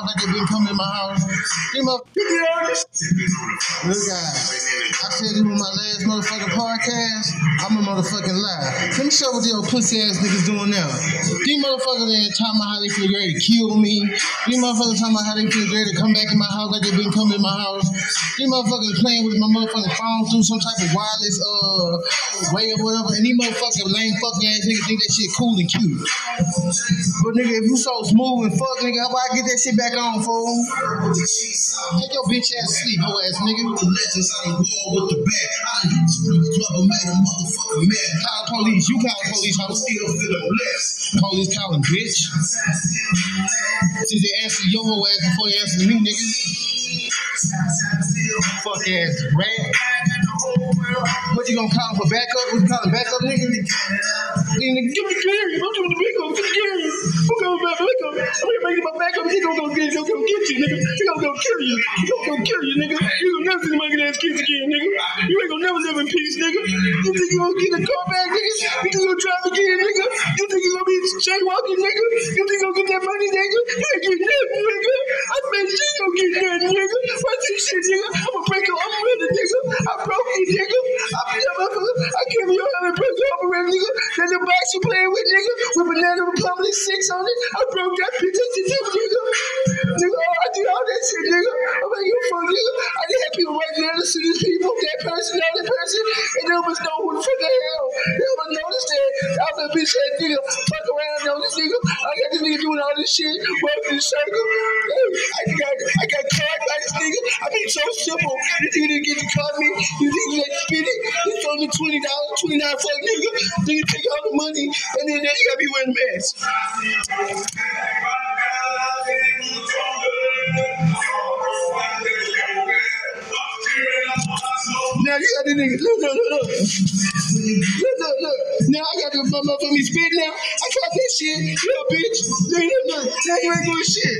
like they been coming to my house. Them up, look guys. I said this was my last motherfucking podcast. I'm a motherfucking lie. Let me show what these old pussy ass niggas doing now. These motherfuckers ain't talking about how they feel ready to kill me. These motherfuckers talking about how they feel ready to come back in my house like they been coming in my house. These motherfuckers playing with my motherfucking phone through some type of wireless uh way or whatever. And these motherfucking lame fucking ass niggas think that shit cool and cute. But nigga, if you so smooth and fuck, nigga, how about I get that shit back on, fool? Take your bitch ass sleep, hoe ass nigga. The legends on the wall with the bat. I done hit the strip club and made a motherfucker mad. Call the police. You call the police, hoe. still feeling blessed. Police calling, bitch. Since they answer your whole ass before they answer me, nigga. Fuck ass rat. What you gonna call for backup? You calling backup, nigga? Nigga, give me Gary. I'm doing the backup. Give me Gary. I'm going back backup. I'm gonna make my backup. He gonna go get, gonna go get you, nigga. He gonna go kill you. He gonna go kill you, nigga. You gonna never see monkey ass kids again, nigga. You ain't gonna never live in peace, nigga. You think you gonna get a car back, nigga? You think you gonna drive again, nigga? You think you gonna be jaywalking, nigga? You think you gonna get that money, nigga? You ain't get nothing, nigga. I bet you gonna get nothing, nigga. What's this shit, nigga? I'ma break your arm with it, nigga. I broke you, nigga. I up. I give you the break your arm with nigga. That little box you playing with, nigga, with Banana Republic 6 on it. I broke that bitch to them, nigga. Nigga, oh, I did all that shit, nigga. I'm like, you fuck, nigga. I did have people write letters to see these people, that person, that other person, and they almost know who the fuck I am. They almost noticed that. I was a bitch ass nigga. Fuck around, know this nigga. I got this nigga doing all this shit, working in the circle. I got, I got caught by this nigga. I mean, so simple. This nigga didn't get to cut me. You think like spit it? He told me twenty dollars, twenty nine for a nigga. Then you take all the money, and then you gotta be wearing masks. Now you got the nigga. Look, look, look, look. Look, look, look. Now I got the motherfucker spit now. I caught that shit. Little bitch. Look, look, look. Now you ain't doing shit.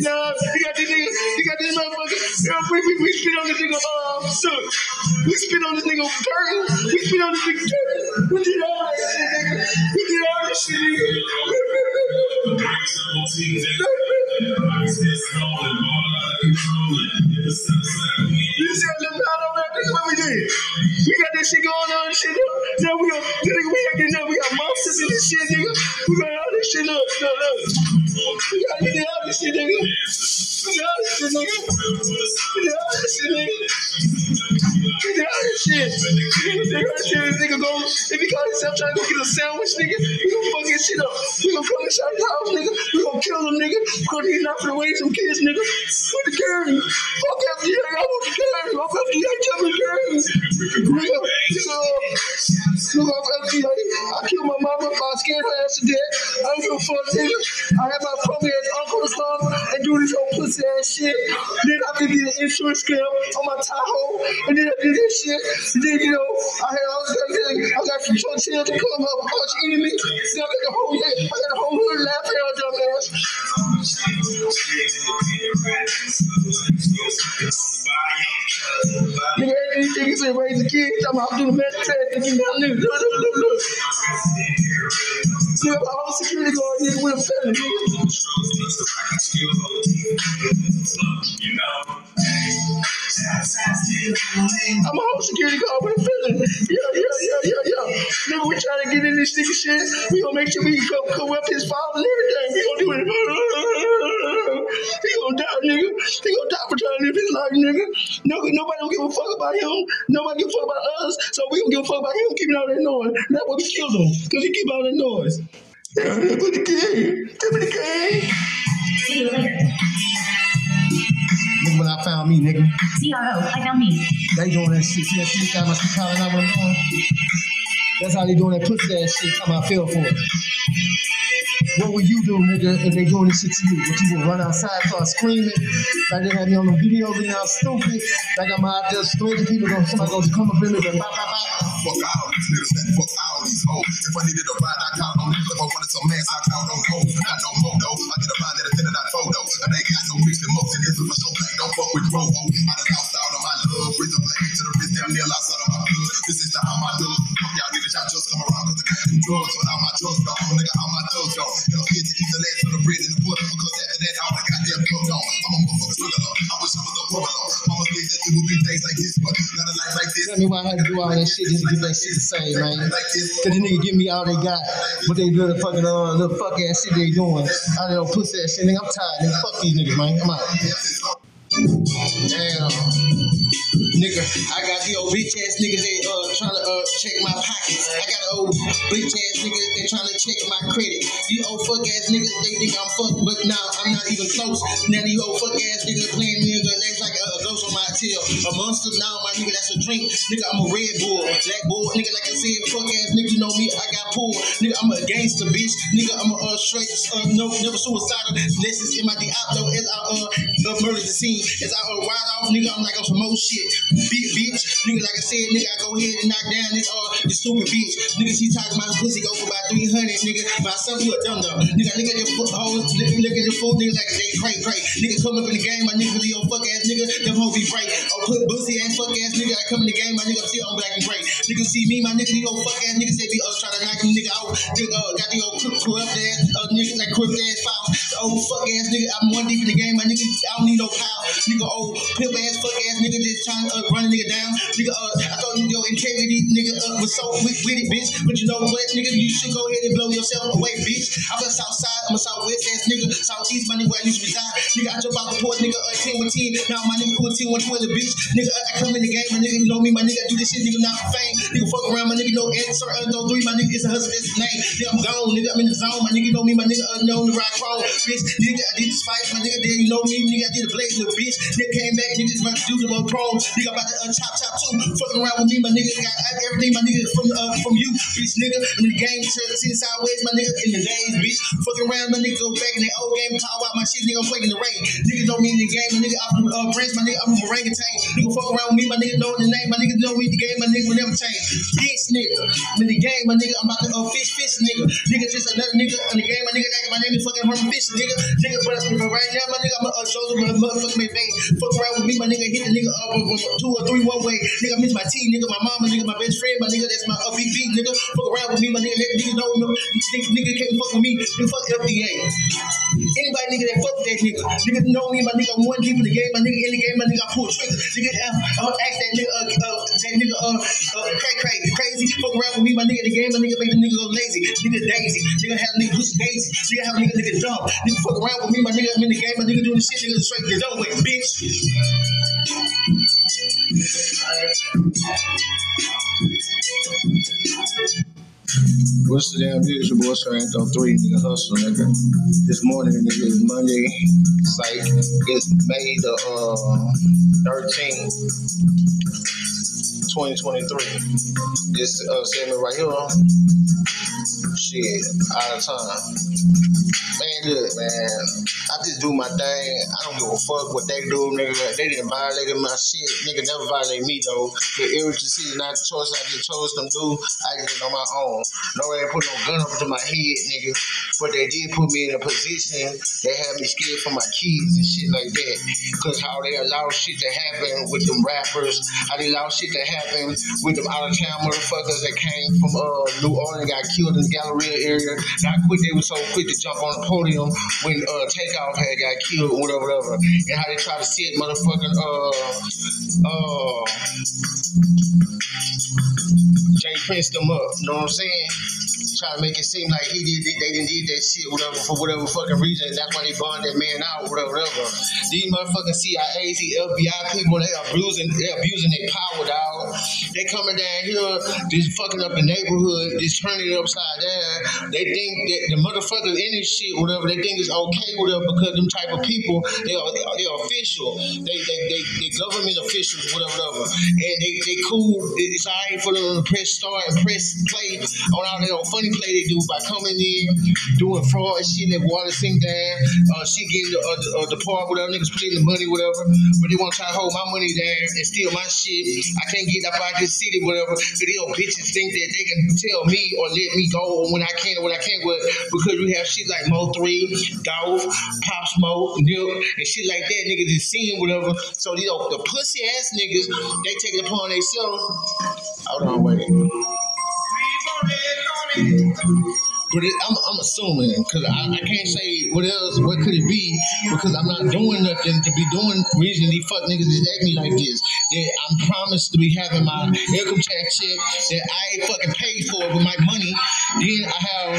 No, you got this nigga, you got this motherfucker. Yo, we, we, we spit on this nigga, uh, look. We spit on this nigga curtain. We spit on this nigga curtain. We did all that shit, nigga. We did all that shit, nigga. You see a little out that? This is what we did. We got this shit going on shit. Now we got, nigga, we got, now we got monsters in this shit, nigga. We got all this shit, look, look, look. We got, all this shit, nigga. We did did all this shit, did all shit. This nigga go, if he call himself trying to get a sandwich, nigga, we gonna fuck his shit up. We gonna come inside his house, nigga. We gonna kill him, nigga. Because he's not gonna raise some kids, nigga. With the carry. Fuck FDA, I want the carry. Fuck FDA, me carry. Nigga, nigga, nigga, off FDA. I killed my mama, I scared her ass to death. I don't give a fuck, nigga. I had my probably ass uncle to come and do this whole pussy ass shit. Then I did the insurance scam on my Tahoe. And then I did this shit. Then, you know, I had all this thing. I got some church here to come up, punch enemy. Then I got the whole, I got the whole hood laughing at dumb ass. Nigga, these niggas ain't raise a kid. Talking about I'm doing the medical test. Nigga, look, look, look, look. Nigga, my whole security guard nigga with a felon, whole security guard a felon. Yeah, yeah, yeah, yeah, yeah. Nigga, we trying to get in this nigga shit. We gonna make sure we co- corrupt his father and everything. We gonna do it. He gonna die, nigga. He gonna die for trying to live his life, nigga. No, nobody don't give a fuck about him. Nobody give a fuck about us. So we don't give a fuck about him keeping all that noise. That's why we killed him. Because he keep all that noise. Yeah, what the kid. Give me the. See you later. Look when I found me, nigga. CRO, I found me. They doing that shit. See that shit? Got my shit calling out what I'm doing. That's how they doing that pussy ass shit. Time I fell for it. What would you do, nigga, if they doing this shit to you? Would you go run outside, start screaming? Like they had me on the video, being all stupid. Like I'm out there stranger people, gonna, somebody gonna come up in me and bop, bop, bop. Fuck all these niggas that fuck all these hoes. If I needed a ride, I count on niggas. If I wanted some ass, I count on hoes. Not no Like, don't fuck with Robo. I done lost all of my love. Bring the blame to the wrist, damn near lost all of my blood. This is the how my dog. Fuck y'all niggas, y'all just come around. Cause I got them drugs. All my drugs gone. Nigga, all my drugs gone. You know, kids to eat the bread and the butter because after that, all I got damn cooked on. I'm a motherfucker thriller. I wish I was a brother. Mama said that it would be days like this, but not a life like this. Tell me why I had to do all that shit just to get that shit the same, man. Cause the nigga give me all they got, but they do the fucking uh, little fuck ass shit they doing. All that little pussy ass shit, nigga. I'm tired, nigga. Fuck these niggas, man. Come on. Damn. Nigga, I got the old bitch ass niggas that uh trying to uh check my pockets. I got old bitch ass niggas that trying to check my credit. You old fuck ass niggas, they think I'm fuck, but now I'm not even close. Now these old fuck ass niggas playing nigga, they like a, ghost on my tail. A monster now, my nigga, that's a drink. Nigga, I'm a red bull, black bull, nigga, like I said, fuck ass nigga, you know me, I got pulled. Nigga, I'm a gangster bitch. Nigga, I'm a uh, straight, uh, no, never suicidal. Is in my Diablo as I uh, uh murder the scene. As I uh, ride off, nigga, I'm like on some more shit. Big bitch, nigga, like I said, nigga, I go ahead and knock down this uh this stupid bitch. Nigga, she talking about pussy go for about 300, nigga. By some you a dumb dumb. Nigga, look at the hoes, look, look at the fool, nigga, like they cray cray. Nigga, come up in the game, my nigga, your fuck ass nigga, them hoes be break. Oh, put pussy ass fuck ass nigga, I come in the game, my nigga, I'm black and gray. Nigga, see me, my nigga, old fuck ass niggas, they be uh trying to knock me nigga out. Nigga, uh, got the old crook corrupt ass, uh, nigga, like crook ass foul. Old fuck ass nigga, I'm one deep in the game, my nigga, I don't need no power. Nigga, old pimp ass fuck ass nigga, just trying to uh, run a nigga down. Nigga, uh, I thought you your integrity, nigga, uh, was so with, with it, bitch. But you know what, nigga, you should go ahead and blow yourself away, bitch. I'm a south side, I'm a southwest ass nigga, southeast, nigga, where I used to reside. Nigga, I jump out the port, nigga, uh, 10 with 10. Now my nigga, with 10 with 20, bitch. Nigga, I, I come in the game, my nigga, you know me, my nigga, I do this shit, nigga, not for fame. Nigga, fuck around, my nigga, no answer, uh, no three, my nigga, it's a hustle, a name. Nigga, I'm gone, nigga, I'm in the zone, my nigga, know me, my nigga, uh, know the rock crawl, bitch. Nigga, I did the spice, my nigga, then you know me, nigga, I did the blaze, little bitch. Nigga came back, nigga, about to do the pro. Nigga, about to uh, chop, chop too. Fucking around with me, my nigga, got everything, my nigga, from uh, from you, bitch, nigga. In the game, sitting sideways, my nigga, in the days, bitch. Fucking around, my nigga, go back in that old game, power out my shit, nigga, I'm playing the rain. Nigga know me in the game, my nigga, I'm uh, Prince, my nigga, I'm a orangutan. Nigga, fuck around with me, my nigga, know the name, my nigga, know me in the game, my nigga will never change. Bitch, nigga, I'm in the game, my nigga, I'm about to uh, fish, fish, nigga. Nigga, just another nigga in the game, my nigga, like, my name is fucking Herman Fish, nigga. Nigga, but but right now, my nigga, I'm a uh, Joseph, my motherfucking McVay. Fuck around with me, my nigga, hit the nigga up uh, uh, two or three one way. Nigga, I miss my T, nigga, my mama, nigga, my best friend, my nigga, that's my uh, BB, nigga. Fuck around with me, my nigga, let nigga know, nigga, nigga can't fuck with me, nigga, fuck FDA. Anybody nigga that fuck with that nigga, nigga know me, my nigga, I'm one deep in the game, my nigga in the game, my nigga, I pull trigger. Nigga, I'm gonna ask that nigga, uh, uh, that nigga, uh, uh, cray cray, crazy. Fuck around with me, my nigga the game, my nigga make the nigga go lazy. Nigga daisy, nigga have a nigga pussy daisy. Nigga have nigga nigga dumb. Nigga fuck around with me, my nigga, I'm in the game, my nigga doing the shit, nigga straight get done with, bitch. What's the damn deal? It's your boy Sir Anthony 3, nigga, hustle, nigga. This morning, nigga, is Monday, psych. It's May the uh, 13th, 2023. This uh, segment right here, shit, out of time. Man, look, man, I just do my thing. I don't give a fuck what they do, nigga. They didn't violate my shit. Nigga never violate me, though. The every decision, not the choice I just chose them do, I did it on my own. No, they put no gun up to my head, nigga. But they did put me in a position that had me scared for my kids and shit like that. Cause how they allow shit to happen with them rappers, how they allow shit to happen with them out of town motherfuckers that came from uh New Orleans got killed in the Galleria area. Not quick, they were so quick to jump on the podium when uh Takeoff had got killed, whatever, whatever. And how they try to set motherfucking uh uh J. Prince them up, you know what I'm saying? Try to make it seem like he did, they didn't did that shit, whatever, for whatever fucking reason. That's why they bond that man out, whatever, whatever. These motherfucking CIAs, these FBI people, they are abusing, they abusing their power, dog. They coming down here, just fucking up the neighborhood, just turning it upside down. They think that the motherfuckers in this shit, whatever, they think it's okay, whatever, because them type of people, they are, they are official. They, they, they, they government officials, whatever, whatever. And they, they cool. It's all right for them to press start and press play on all old funny play they do by coming in, doing fraud and shit, let water sink down, uh, shit getting the, uh, the, uh, the part, whatever, niggas splitting the money, whatever. But they want to try to hold my money down and steal my shit. I can't get up out this city, whatever. So these bitches think that they can tell me or let me go when I can or when I can't, but because we have shit like Mo 3, Dolph, Pop Smoke, Nip, and shit like that, niggas is seeing whatever. So these the pussy ass niggas, they take it upon themselves. Hold on, wait. But it, I'm, I'm assuming because I, I can't say what else. What could it be? Because I'm not doing nothing to be doing. Reason these fuck niggas is at me like this. That I'm promised to be having my income tax check that I ain't fucking paid for with my money. Then I have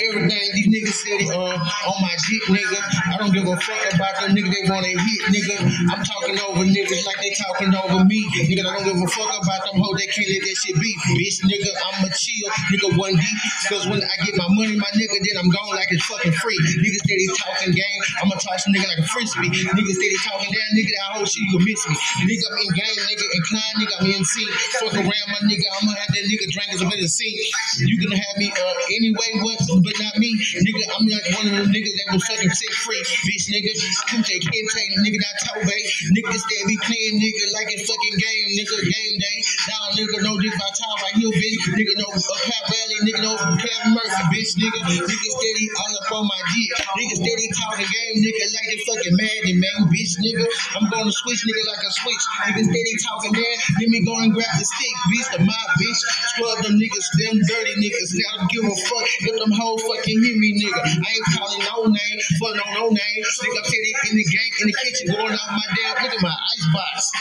everything these niggas said uh, on my dick, nigga. I don't give a fuck about them niggas. They want to hit, nigga. I'm talking over niggas like they talking over me, nigga. I don't give a fuck about them hoes. They can't let that shit be, bitch, nigga. I'm a chill, nigga. One deep. Cause when I get my money, my nigga, then I'm gone like it's fucking free. Niggas steady talking game. I'ma toss a nigga like a frisbee. Niggas steady talking down, nigga. That whole shit you miss me. Nigga, I'm in game, nigga. Incline, nigga. I'm in C. Fuck around, my nigga. I'ma have that nigga drink as a bit of sink. You can have me anyway, what, but not me, nigga. I'm like one of them niggas that was fucking set free, bitch, nigga. Kuche Kente, nigga. Not Tobe, nigga. Steady be playing, nigga, like it's fucking game, nigga. Game day. Now, nigga, no dick by top right here, bitch. Nigga, no uh, Pat Valley, nigga, no Kevin Murphy, bitch, nigga. Nigga steady all up on my dick. Nigga steady talking game, nigga, like they fucking mad and man, bitch, nigga. I'm gonna switch, nigga, like a switch. Nigga steady talking man, let me go and grab the stick, bitch, the my bitch. Scrub them niggas, them dirty niggas. Don't give a fuck if them hoes fucking hear me, nigga. I ain't calling no name, for no no name. Nigga, I'm steady in the gang in the kitchen, going off my damn, look at my icebox.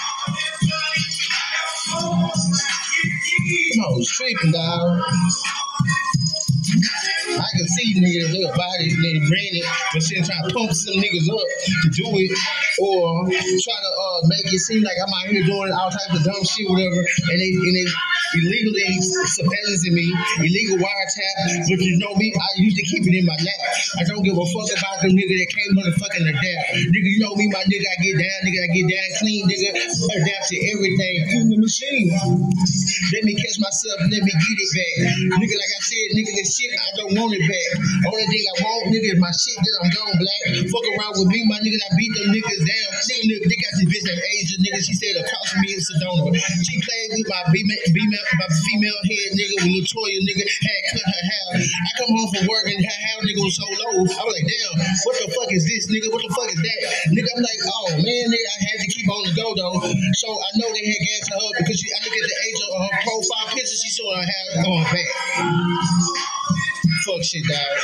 Come on, tripping, dog. I can see niggas their bodies they ran it, but still trying to pump some niggas up to do it, or try to uh, make it seem like I'm out here doing all types of dumb shit, whatever, and they and they illegally surveillancing me, illegal wiretap. But you know me, I usually keep it in my lap. I don't give a fuck about them nigga that came motherfucking adapt. Nigga, you know me, my nigga, I get down, nigga, I get down clean, nigga, adapt to everything, even the machine. Let me catch myself, let me get it back. Nigga, like I said, nigga, this shit, I don't want it back. Only thing I want, nigga, is my shit that I'm gone black. Fuck around with me, my nigga, I beat them niggas down. Nigga, look, they got this bitch named Asia, nigga, she said across from me in Sedona. She played with my female, female, my female head, nigga, with Latoya, nigga, had cut her hair. I come home from work and her hair, nigga, was so low. I was like, damn, what the fuck is this, nigga? What the fuck is that? Nigga, I'm like, oh, man, nigga, I had to keep on the go, though. So I know they had gas to her because she, I look at the age of her profile picture, she saw her hair going back. Fuck shit, dog.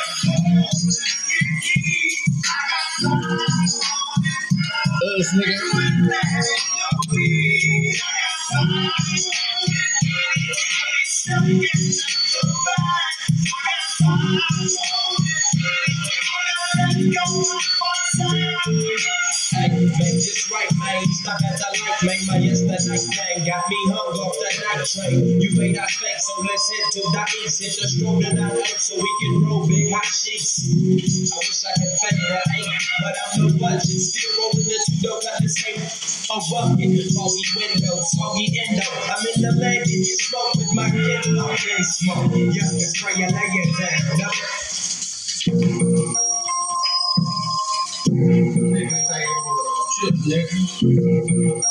Us, nigga. Stop at the light, man. My yesterday thing got me hung off the night train. You made us fake, so let's head to the east. Hit the stroll the night so we can roll big hot sheets. I wish I could fake the eight, but I'm no budget. Still rolling the two dope at the same. A bucket, foggy window, soggy endo. I'm in the leg, and you smoke with my kid. I'm in smoke. Yeah, spray leg it down. No. Shit,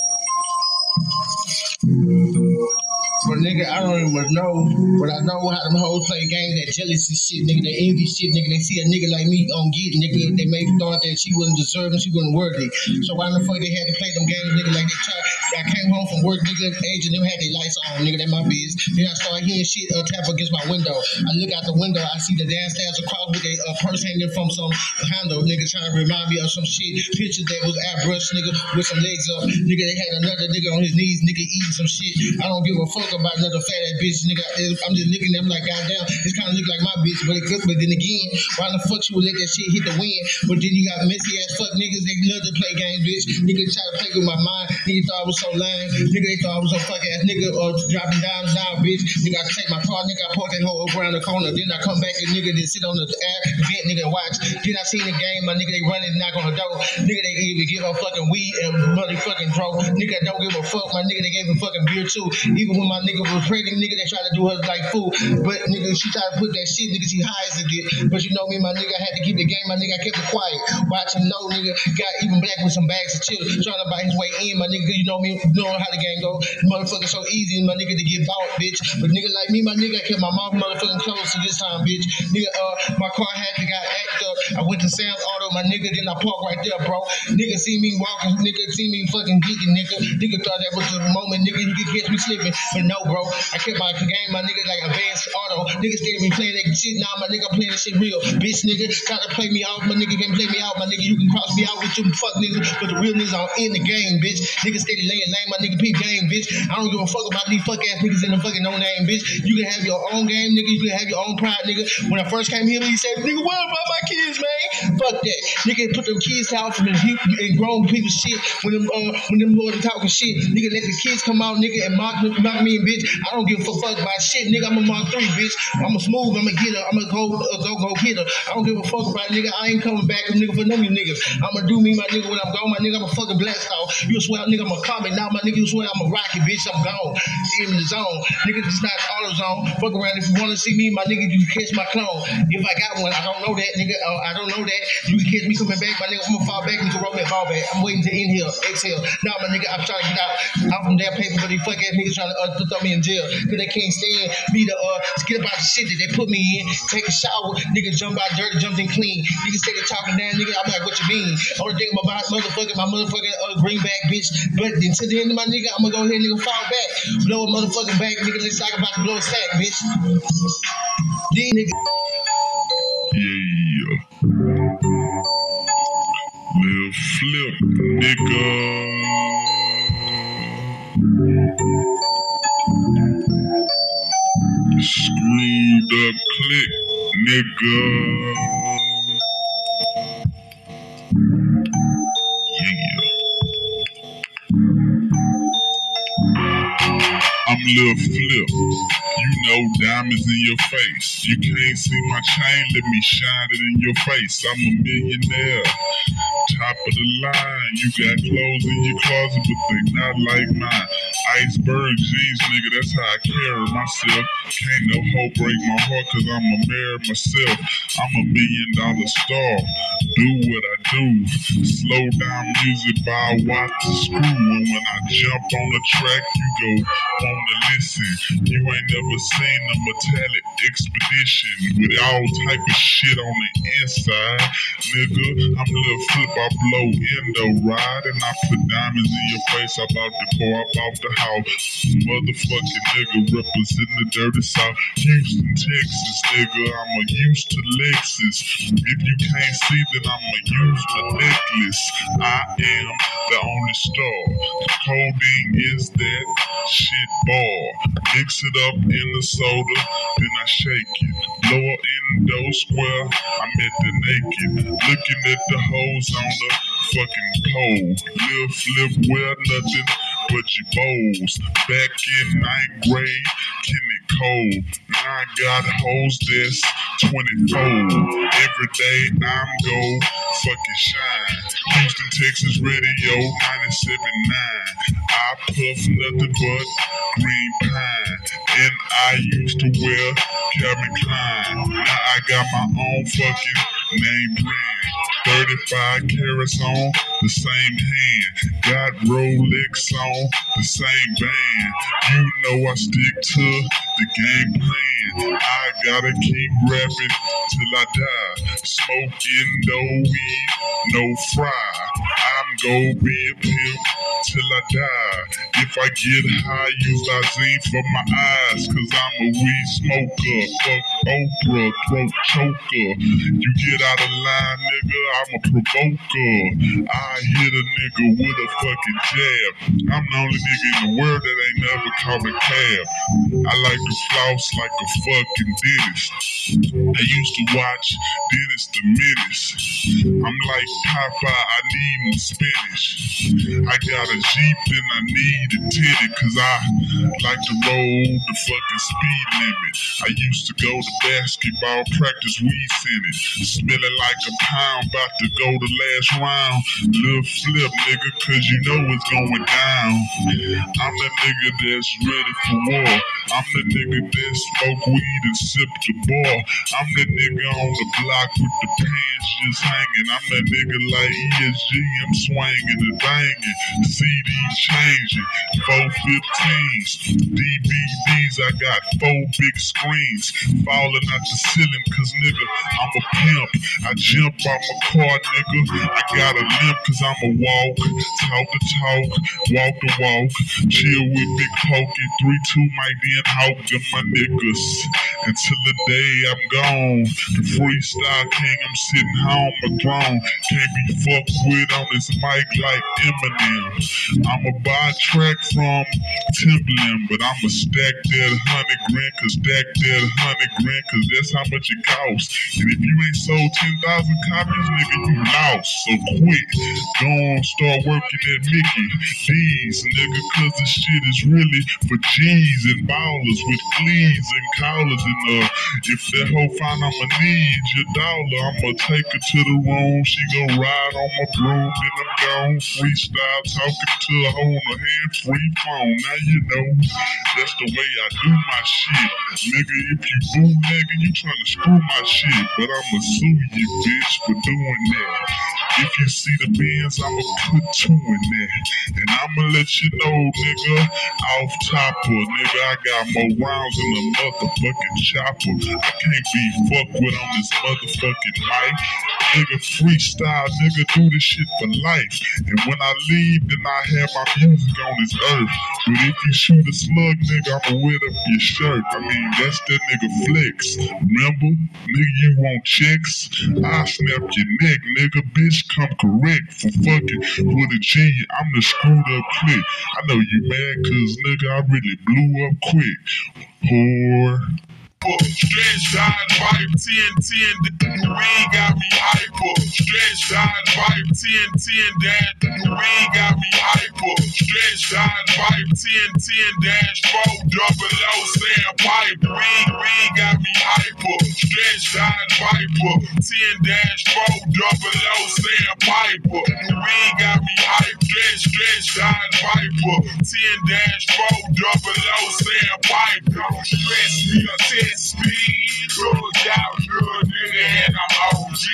nigga. I don't even know, but I know how them hoes play games, that jealousy shit, nigga, that envy shit, nigga. They see a nigga like me on get, nigga. They may thought that she wasn't deserving, she wasn't worthy. So why the fuck they had to play them games, nigga, like they tried. I came home from work, nigga, and them had their lights on, nigga, that my biz. Then I started hearing shit uh, tap against my window. I look out the window, I see the downstairs across with a uh, purse hanging from some handle, nigga, trying to remind me of some shit. Pictures that was airbrushed, nigga, with some legs up. Nigga, they had another nigga on his knees, nigga, eating some shit. I don't give a fuck about another fat ass bitch, nigga. I'm just looking at them like, goddamn, this kind of look like my bitch, but it could, but then again, why the fuck you would let that shit hit the wind? But then you got messy ass fuck niggas, they love to play games, bitch. Nigga try to play with my mind. Nigga thought I was so lame. Nigga, they thought I was a fuck ass nigga or dropping dimes down, bitch. Nigga, I take my car, nigga, I park that hoe around the corner. Then I come back and nigga, then sit on the air, vent, nigga, watch. Then I seen the game, my nigga, they running, knock on the door. Nigga, they even give a fucking weed and motherfucking dro. Nigga, don't give a fuck. My nigga, they gave a fucking beer too. Even when my nigga was pregnant, nigga, they tried to do her like fool. But nigga, she tried to put that shit, nigga, she high as it did. But you know me, my nigga, I had to keep the game, my nigga, I kept it quiet. Watch him know, nigga, got even black with some bags of chill, trying to buy his way in, my nigga, you know me, knowing how the game go. Motherfucker so easy, my nigga, to get bought, bitch. But nigga like me, my nigga, I kept my mouth motherfucking closed to this time, bitch. Nigga, uh, my car had to got act up. I went to Sam's Auto my nigga, then I park right there, bro. Nigga see me walking, nigga see me fucking geeking, nigga. Nigga thought that was the moment, nigga, you could catch me slipping. But no, bro, I kept my game, my nigga, like advanced auto. Niggas still me playing that shit, now my nigga playing that shit real. Bitch, nigga, to play me out, my nigga can play me out, my nigga. You can cross me out with you fuck niggas, but the real niggas are in the game, bitch. Niggas steady laying name, my nigga, peep game, bitch. I don't give a fuck about these fuck ass niggas in the fucking no name, bitch. You can have your own game, nigga. You can have your own pride, nigga. When I first came here, he said, nigga, what about my kids, man? Fuck that. Nigga put them kids out from the and grown people shit when them uh when them boys talking shit. Nigga let the kids come out, nigga, and mock, mock me and bitch. I don't give a fuck about shit, nigga. I'm a Mark 3, bitch. I'm a smooth, I'm a getter, I'm a go uh, go go getter. I don't give a fuck about nigga. I ain't coming back, nigga, for none of you niggas. I'ma do me, my nigga, when I'm gone, my nigga, I'm a fucking blast off. You swear, nigga, I'm a comic. Now, my nigga, you swear I'm a rocket, bitch. I'm gone. In the zone. Nigga, it's not all auto zone. Fuck around. If you wanna see me, my nigga, you catch my clone. If I got one, I don't know that, nigga. Uh, I don't know that. You can catch me coming back, my nigga. I'm gonna fall back can roll that ball back. I'm waiting to inhale, exhale. Now, my nigga, I'm trying to get out. I'm from that paper, but these fuck ass niggas trying to uh, throw me in jail. Cause they can't stand me to uh, get about the shit that they put me in. Take a shower, nigga, jump out dirty, jumped in clean. Niggas say they talking down, nigga. I'm like, what you mean? Only thing about motherfucking my motherfucking uh, greenback bitch. But until the end of my nigga, I'm gonna go ahead and nigga fall back. Blow a motherfucking back, nigga. Let's talk about to blow a sack, bitch. These niggas. Yeah. Lil flip, nigga. Screwed up click, nigga. Yeah. I'm Lil Flip. You know diamonds in your face. You can't see my chain, let me shine it in your face. I'm a millionaire. Top of the line. You got clothes in your closet, but they not like mine. Iceberg jeans, nigga, that's how I carry myself. Can't no hoe break my heart, cause I'm a married myself. I'm a million dollar star. Do what I do. Slow down music by watch the screw. And when I jump on the track, you go wanna listen. You ain't never seen a metallic expedition with all type of shit on the inside. Nigga, I'm Lil Flip, I blow endo ride and I put diamonds in your face. I bought the car, I bought the house. Motherfucking nigga represent the dirty south. Houston, Texas, nigga, I'm a used to Lexus. If you can't see, then I'ma use my necklace. I am the only star. Codeine is that shit bar. Mix it up in the soda, then I shake it. Blow her in the square, I'm at the naked. Looking at the hoes on the fucking pole. Lil flip wear nothing but your bows. Back in ninth grade, Kenny Cole. Now I got hoes that's 24. Every day I'm go fucking shine. Houston, Texas radio 97.9. I puff nothing but green pine. And I used to wear Calvin Klein. Now I got my own fucking name brand. 35 carats on the same hand. Got Rolex on the same band. You know I stick to the game plan. I gotta keep rapping till I die. Smoking no weed, no fry. I'm gonna be a pimp till I die. If I get high, use Visine for my eyes, cause I'm a weed smoker. Fuck Oprah, throat choker. You get out of line, nigga, I'm a provoker. I hit a nigga with a fucking jab. I'm the only nigga in the world that ain't never caught a cab. I like to floss like a fucking dentist. I used to watch Dennis the Menace. I'm like Popeye, I need my spinach. I got a Jeep and I need a titty, cause I like to roll the fucking speed limit. I used to go to basketball practice, we sent it. Smelling like a pound, about to go the last round. Little flip, nigga, cause you know it's going down. I'm the nigga that's ready for war. I'm the nigga that smoke weed and sip the bar. I'm the nigga on the block with the pants just hanging. I'm that nigga like ESG, I'm swinging and banging. CD changing, four 15s, DVDs. I got four big screens falling out the ceiling, cause nigga, I'm a pimp. I jump out my car, nigga. I got a limp, cause I'm a walk, talk the talk, walk the walk, chill with Big Pokey, 3 2 Mike then Hawk and my niggas. Until the day I'm gone, the freestyle king, I'm sitting home, my throne. Can't be fucked with on this mic like Eminem. I'ma buy a track from Timbaland, but I'ma stack that hundred grand, cause stack that hundred grand, cause that's how much it costs. And if you ain't sold 10,000 copies, nigga, you lost. So quit. Go on, start working at Mickey D's, nigga, cause this shit is really for G's and ballers with fleas and collars. And uh, if that hoe find I'ma need your dollar, I'ma take her to the room. She gon' ride on my broom, then I'm gone. Freestyle talking to a hoe on her hand, free phone. Now you know that's the way I do my shit. Nigga, if you boo nigga, you tryna screw my shit. But I'ma sue you, bitch, for doing that. If you see the bands, I'ma put two in there. And I'ma let you know, nigga, off topper, nigga, I got more rounds than a motherfucking chopper. I can't be fucked with on this motherfucking mic. Nigga, freestyle, nigga, do this shit for life. And when I leave, then I have my music on this earth. But if you shoot a slug, nigga, I'ma wet up your shirt. I mean, that's that nigga flex. Remember? Nigga, you want checks? I snap your neck, nigga. Bitch, come correct for fucking with a G. I'm the screwed up click. I know you mad, cause nigga, I really blew up quick. Whore. Stretch hot pipe 10 10 the weed got me hyper. Stretch hot pipe 10 10 dash the weed got me hyper. Stretch hot pipe 10 10 dash 4 double O sand pipe. Weed weed got me hyper. Stretch hot piper 10 dash 4 double O sand piper. Weed got me hyper. Stretch stretch hot piper 10 dash 4 double O sand pipe. Don't stress me or test me. Drugged out, good and I'm OG.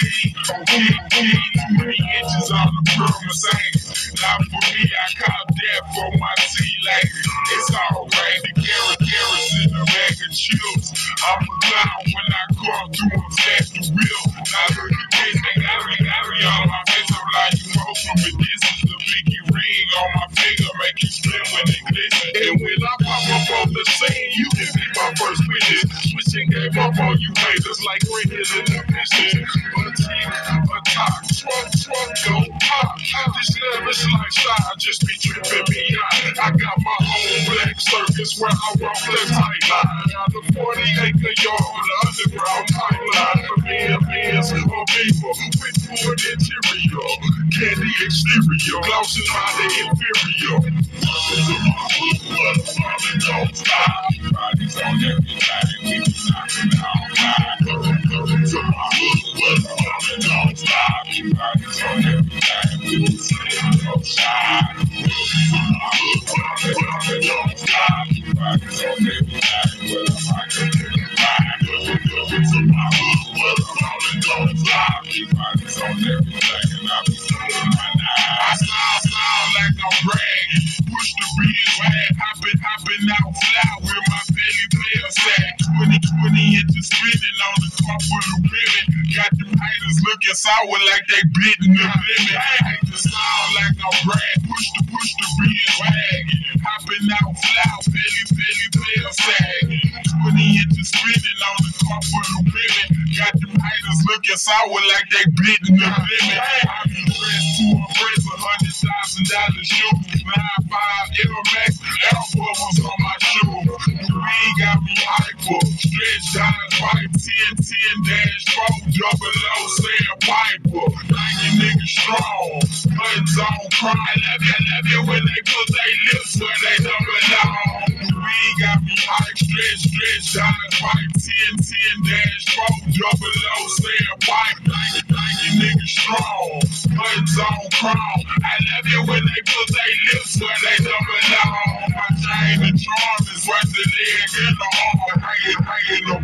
Big G, 20 inches on the Mercedes. Not for me, I cop that for my tea lady. It's alright to carry carrots in the bag of chips. I'm a clown when I come through and flash the wheel. Now look at this, they got me, got me on my face. I'm like, you know from a distance, the biggie ring on my finger make you spin when it glisten. And when I pop up on the scene, you can be my first witness. Switching game up on you haters like Brendan in the mission. But team, a top, trunk, trunk, don't pop. This lavish lifestyle just be tripping me out. I got my own black circus where I walk the tight line. On the 40 acre yard on the underground pipeline. For me, a Benz or Beamer with wood interior. Candy exterior, glossing by the inferior. On my hood. Welcome don't stop. Bodies on everything. Bodies on sour like they bitten the limit. Hate the sound like I'm. Push the, push the beers, wagging. Hopping out fly, belly, belly player sagging. 20 inches spinning on the car full of women. Got them haters looking sour like they bitten the limit. I be dressed to impress a hundred thousand dollar shoes. Nine five Air Max, Air Bubbles on my shoes. The weed got me hyper. Stretch down pipe 10 10 dash 4 double O sand piper. Like a nigga strong. Guns on cry. I love you, I love you when they put their lips where they double on. The weed got me hype. Stretch, stretch down pipe 10 10 dash 4 double O sand pipe. Like, like a nigga strong. Guns on crown. I love you when they put their lips where they double on. My chain and charm is worth the leg and the arm. Hanging, hanging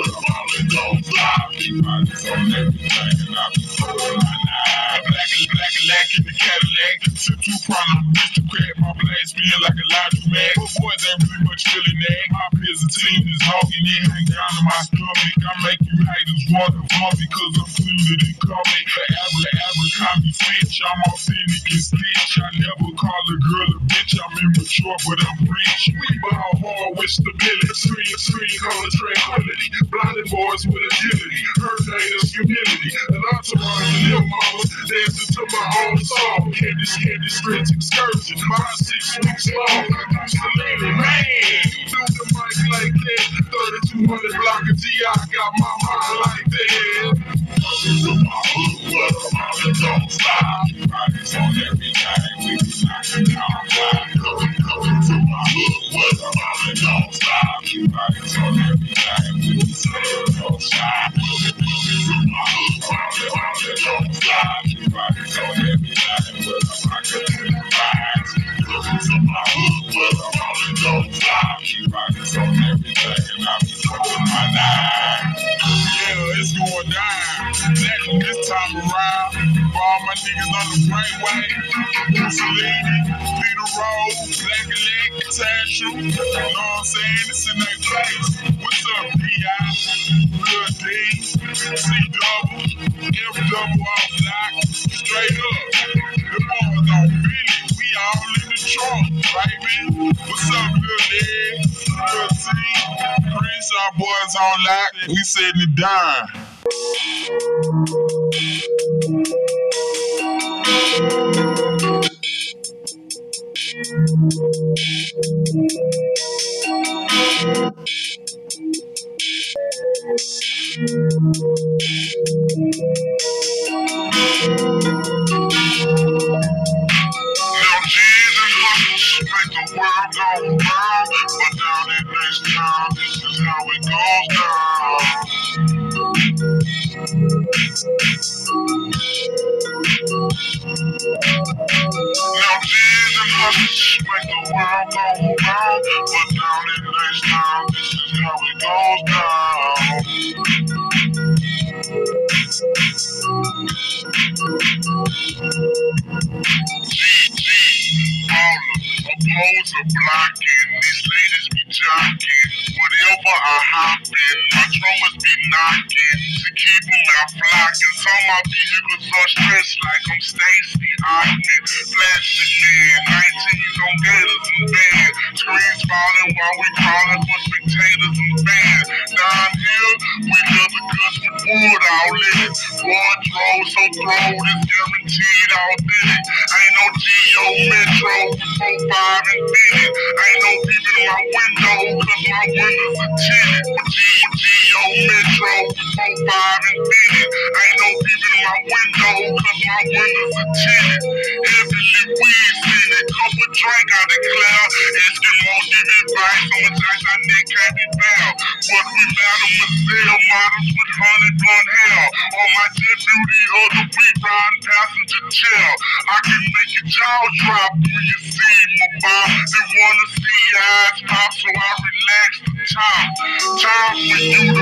the rolling don't stop. Black and black and lack in the Cadillac. Sip two problem, aristocrat. My blade like a laundry mag. But boys ain't really much feeling that. My peers and team is hogging it. Hang down my stomach. I make you haters want to vomit because I'm fluid and coming. Forever, ever, copy Fitch. I'm authentic and stitch. I never call a girl a bitch. I'm immature, but I'm rich. We ball hard with stability. Screen, screen, color tranquility. Blinded boys with agility. Hurricanes, humility. An entourage of little mamas. Dancing to my own song. Candy, candy, stretch excursion. My six weeks long. Mussolini, man. Do the mic like that. 3200 block of G. I got my mind like that. To my hood, where the rolling don't stop. Everybody's on everything. We be knocking down time. To my hood, where the rolling don't stop. Everybody's on everything. We be saying don't stop. To my hood, the rolling don't stop. Everybody's on everything. Where the rockin' and the Yeah, it's going down. Exactly this time around. For all my niggas on the right way. Mussolini, Peter Road, Black Leg, Tashu. You know I'm saying? It's in their face. What's up, P.I.? Real D, C double, F double off lock. Straight up. The boys on Billy. We all the trunk, baby. What's up, Lil Ed? Lil T. Chris, our boys on lock. We setting it down. My vehicles are stressed like I'm Stacy Ogden. Plastic man, 19s on gators and band. Screens falling while we crawling for spectators and fans. Down here, we live because we wood all in it. Wardrobe so throwed is guaranteed all day. Ain't no Geo Metro, 4-5 and fitted. Ain't no people in my window, cause my windows are tinted. G Geo Metro, 4-5 and fitted. Ain't no people in my window, cause my windows are tinted. Heavily weeds in it, cup of drink I declare. Eskimos give advice on the times I neck can't be found. What we battle Marcel models with honey blonde hair. On my jet beauty of the week, riding passenger chair. I can make your jaw drop when you see my bob. They wanna see your eyes pop, so I relax the top. Time for you to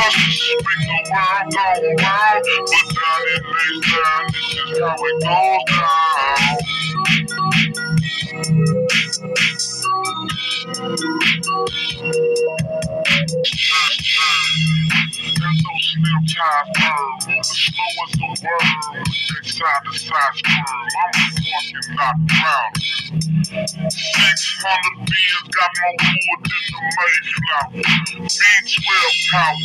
hustles make the world go round, but down in this town, this is how it goes down. Side to side. I'm fucking not proud. 600 beers got wood the Mayflower. B12 power.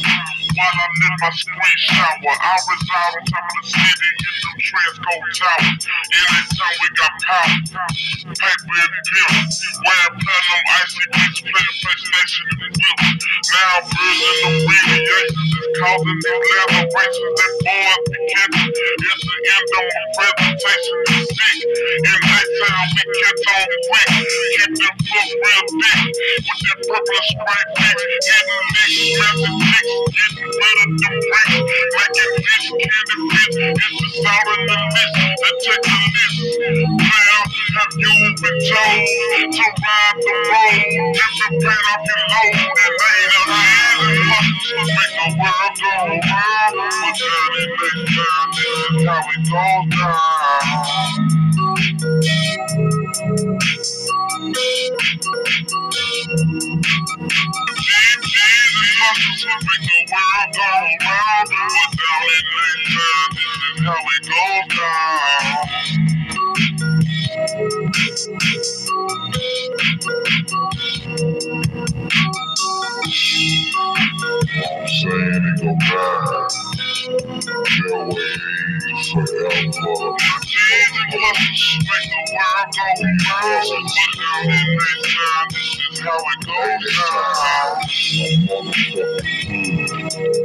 While I live my shower, I reside on top of the city in them Transco towers. Anytime we got power, paper and pimp. Wear platinum icy beats, playing. Now building the radiations is causing these races that boys be catching. It's the end of my presentation. Sick. In daytime, we catch on quick. Keep them foot real thick. With that purple spray bitch. Hitting licks, messing dicks. Getting rid of them bricks. Making fish candy. It's the sound in the list. That the been told to ride the road? Load and the hands. Make the world go this is how. Jesus make the world go round. But down in time, this is how it goes down. Saying it go. Your ways forever. Make the world go round. In time, this is how it goes down.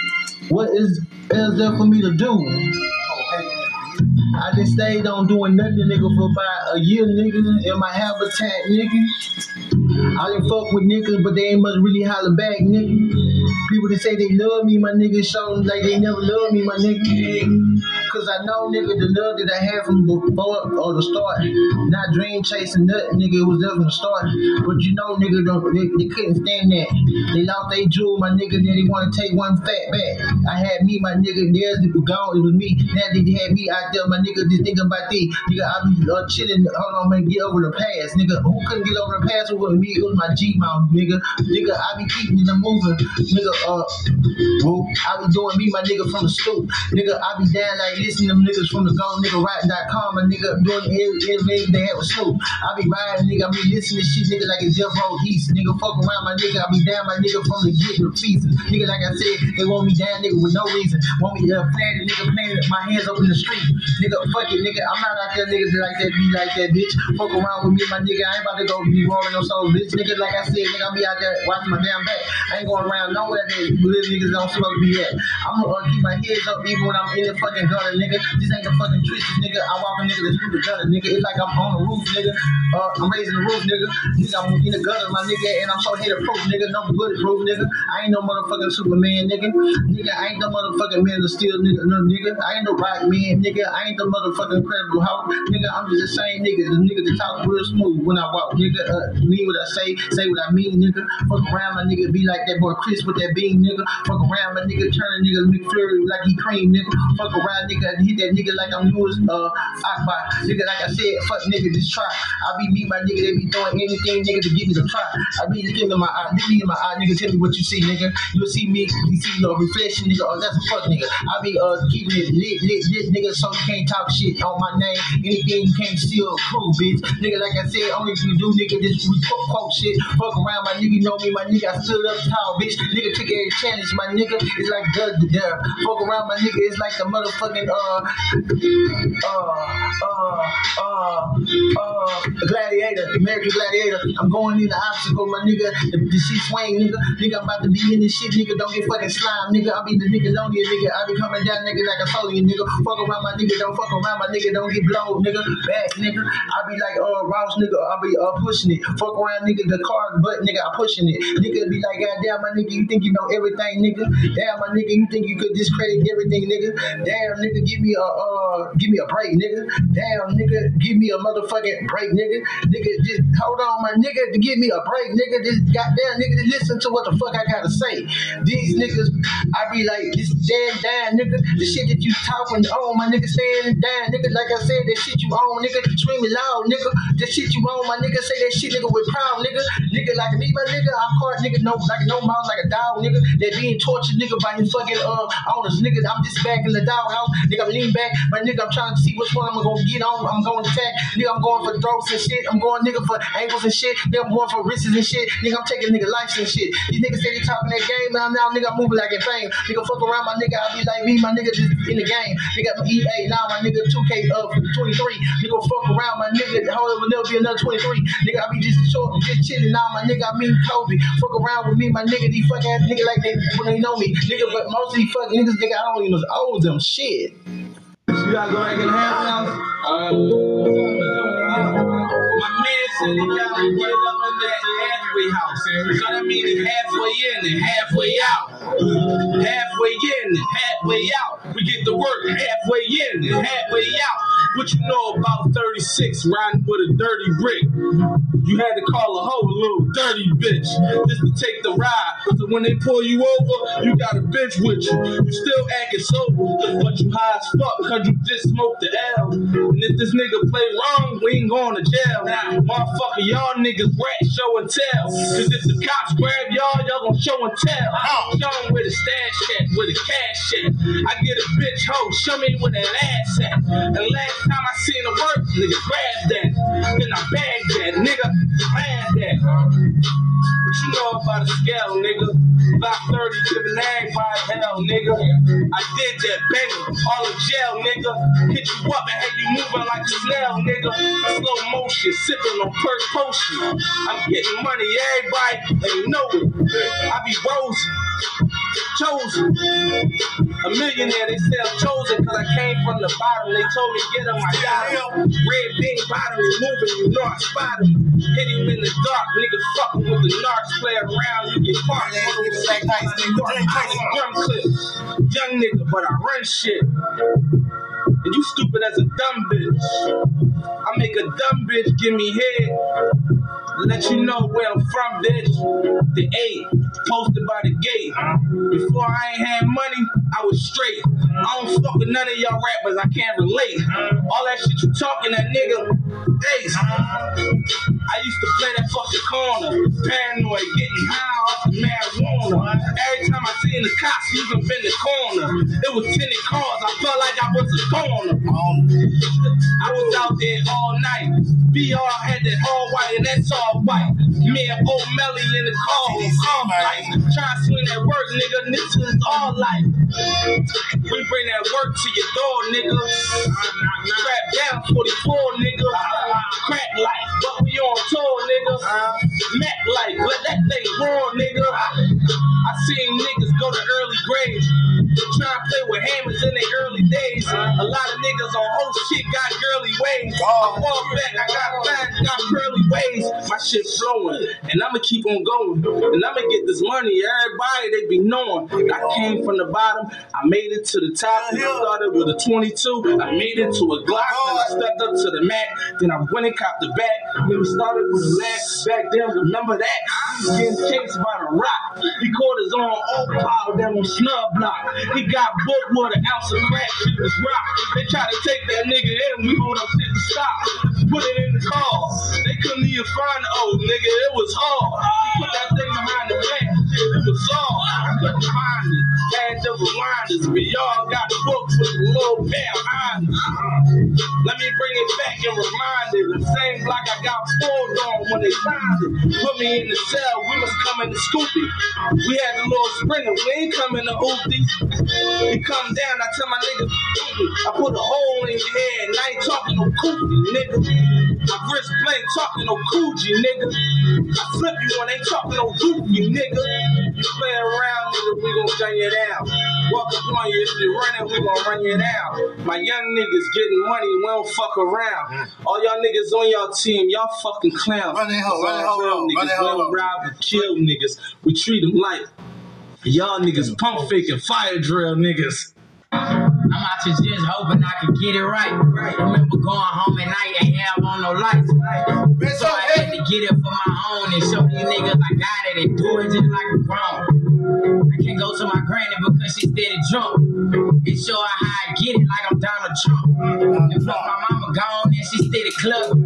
What is is there for me to do? I just stayed on doing nothing, nigga, for about a year, nigga, in my habitat, nigga. I didn't fuck with niggas, but they ain't much really holler back, nigga. People that say they love me, my nigga, show them like they never loved me, my nigga. Cause I know, nigga, the love that I had from before or the start. Not dream chasing nothing, nigga, it was there from the start. But you know, nigga, don't, they, they couldn't stand that. They lost their jewel, my nigga, then they wanna take one fat back. I had me, my nigga, it was gone, it was me. Now they had me out there, my nigga, just thinking about thee. Nigga, I be uh, chilling, hold on, man, get over the past, nigga. Who couldn't get over the past with me? It was my G mouth, nigga. Nigga, I be keeping it moving, nigga. Uh, whoa, I be doing me, my nigga, from the stoop, nigga. I be down like listening to them niggas from the go, nigga, riding.com, my nigga, doing every, every they have a Snoop. I be riding, nigga, I be listening to shit, nigga, like it's Jeff Road East, nigga. Fuck around, my nigga, I be down, my nigga, from the get to the nigga. Like I said, they want me down, nigga, with no reason. Want me to uh, plant it, nigga, it, my hands up in the street, nigga. Fuck it, nigga. I'm not out there, nigga, like that, be like that, bitch. Fuck around with me, my nigga. I ain't about to go be rolling no soul, bitch, nigga. Like I said, nigga, I be out there watching my damn back. I ain't going around nowhere that little niggas don't to be at. I'm gonna keep my heads up even when I'm in the fucking gutter, nigga. This ain't the fucking trenches, nigga. I walk a nigga that's through the gutter, nigga. It's like I'm on the roof, nigga. Uh, I'm raising the roof, nigga. Nigga, I'm in the gutter, my nigga, and I'm so hater proof, nigga. No bulletproof, nigga. I ain't no motherfucking Superman, nigga. Nigga, I ain't no motherfucking man of steel, nigga. No, nigga. I ain't no rock man, nigga. I ain't the motherfucking incredible Hulk, nigga. I'm just the same nigga. The nigga that talk real smooth when I walk, nigga. Uh, mean what I say, say what I mean, nigga. Fuck around, my nigga. Be like that boy Chris with that beam, nigga. Fuck around, my nigga. Turn a nigga McFlurry like he cream, nigga. Fuck around, nigga. And hit that nigga like I'm Louis uh, Akbar. Nigga, like I said, fuck nigga, just try. I be meet my nigga, they be doing anything, nigga, to give me the try. I be give me my eye, look me in my eye, nigga, tell me what you see, nigga. You'll see me, you see no reflection, nigga, oh, that's a fuck nigga. I be uh keeping it lit, lit, lit, nigga, so you can't talk shit on my name. Anything you can't steal, prove, bitch. Nigga, like I said, only if you do, nigga, just quote, quote shit. Fuck around, my nigga, you know me, my nigga, I stood up tall, bitch. Nigga every challenge, my nigga. It's like Double Dare. Fuck around, my nigga, it's like the motherfucking uh uh, uh, uh, uh, gladiator, American gladiator. I'm going in the obstacle, my nigga. The, the shit swing, nigga. Nigga, I'm about to be in this shit, nigga. Don't get fucking slime, nigga. I be the nigga lonely, nigga. I be coming down, nigga, like a soldier, nigga. Fuck around, my nigga. Don't fuck around, my nigga. Don't get blown, nigga. Bad, nigga. I be like, uh, Ross, nigga. I be uh pushing it. Fuck around, nigga. The car, but nigga, I'm pushing it. Nigga be like, goddamn, my nigga. You think you know everything, nigga? Damn, my nigga. You think you could discredit everything, nigga? Damn, nigga. give me a uh, give me a break, nigga. Damn, nigga, give me a motherfucking break, nigga. Nigga, just hold on, my nigga, to give me a break, nigga. Just goddamn, nigga, listen to what the fuck I gotta say. These niggas, I be like, this damn, damn, nigga. The shit that you talking on, my nigga, saying damn, nigga. Like I said, that shit you own, nigga. Screaming loud, nigga. That shit you own, my nigga. Say that shit, nigga, with proud, nigga. Nigga, like me, my nigga. I'm caught, nigga, no, like no mouth, like a dog, nigga. That being tortured, nigga, by his fucking uh owners, nigga. I'm just back in the doghouse, nigga. I'm leaning back, my nigga. I'm trying to see which one I'm gonna get on. I'm going to attack, nigga. I'm going for throats and shit. I'm going, nigga, for ankles and shit. Nigga, I'm going for wrists and shit. Nigga, I'm taking nigga lives and shit. These niggas say they talking that game, now, now, nigga, I'm moving like a fame. Nigga, fuck around, my nigga. I'll be like me, my nigga, just in the game. Nigga, I'm EA, now my nigga 2K of 23. Nigga, fuck around, my nigga. Hold will never be another 23. Nigga, I be just short, just chilling now, my nigga. I mean Kobe. Fuck around with me, my nigga. These fuck ass nigga like they when they know me, nigga. But most of these fucking niggas, nigga, I don't even owe them shit. You gotta go back in the half house. My said he gotta get in that halfway house. Halfway in and halfway out. Halfway in and halfway out. We get to work halfway in and halfway out. What you know about 36 riding with a dirty brick? You had to call a hoe a little dirty bitch just to take the ride. So when they pull you over, you got a bitch with you. You still acting sober, but you high as fuck because you just smoked the L. If this nigga play wrong, we ain't going to jail. Motherfucker, y'all niggas rat show and tell. Cause if the cops grab y'all, y'all gonna show and tell. Show 'em where the stash at, where the cash at. I get a bitch hoe, show me where that ass at. And last time I seen her work, nigga grab that. Then I bag that, nigga, bag that. What you know about a scale, nigga? About 30 to the giving everybody hell, nigga. I did that, baby. All in jail, nigga. Hit you up and have you moving like a snail, nigga. Slow motion, sipping on perk potion. I'm getting money, everybody, they know it. I be rosy, chosen. A millionaire, they say I'm chosen because I came from the bottom. They told me get him, I got him. Red bean bottom, he moving, you know I spot him. Hit him in the dark, nigga fucking with the narcs. Play around, you get parked. Drum clip. Young nigga, but I run shit. And you stupid as a dumb bitch. I make a dumb bitch give me head. Let you know where I'm from, bitch. The eight, posted by the gate. Before I ain't had money, I was straight. I don't fuck with none of y'all rappers, I can't relate. All that shit you talking, that nigga, ace. I used to play that fucking corner, paranoid, getting high off the marijuana. Every time I seen the cops, was in the corner. It was tinted cars, I felt like I was a corner. Um, I was out there all night. BR had that all white and that's all white. Me and old Melly in the car on car. Try to swing that work, nigga. This is all life. We bring that work to your door, nigga. Strap down 44, nigga. Crack life, but we on tour, nigga. Mac life, let that thing roar, nigga. I seen niggas go to early graves. Try to play with hammers in their early days. A lot of niggas on whole shit got girly ways. I fall back, I got fat, got curly ways. My shit flowing, and I'ma keep on going. And I'ma get this money. Everybody they be knowing. I came from the bottom, I made it to the top. I started with a 22. I made it to a Glock. Then I stepped up to the Mac. Then I went and copped the back. Started with the lag. Back then, remember that? He getting chased by the rock. He caught his own old pile down on snub block. He got booked with an ounce of crack. Shit was rock. They tried to take that nigga in. We hold up shit to stop. Put it in the car. They couldn't even find the old nigga. It was hard. We put that thing behind the back. It was all. I couldn't find it. Had the reminders. But y'all got books with a little pair behind us. Let me bring it back and remind it. The same block I got pulled on when they signed it. Put me in the cell. We was coming to Scoopy. We had a little sprinter. We ain't coming to Oopie. He come down. I tell my nigga, I put a hole in your head. And I ain't talking no coochie, nigga. My wrist blade talking no coochie, nigga. I flip you when ain't talking no goofy, nigga. You play around, nigga, we gon' gun you down. Walk up on you, if you running, we gon' run you down. My young niggas getting money, we don't fuck around. Mm. All y'all niggas on y'all team, y'all fucking clowns. Run that hoe, run hoe Real up, run niggas, that we don't rob and kill niggas. We treat them like y'all niggas pump faking fire drill niggas. I'm out to just hoping I can get it right. Remember going home at night and have on no lights. So I had to get it for my own and show these niggas I got it and do it just like a grown. I can't go to my granny because she steady drunk. And show her how I get it like I'm Donald Trump. And plus my mama gone and she steady clubbing.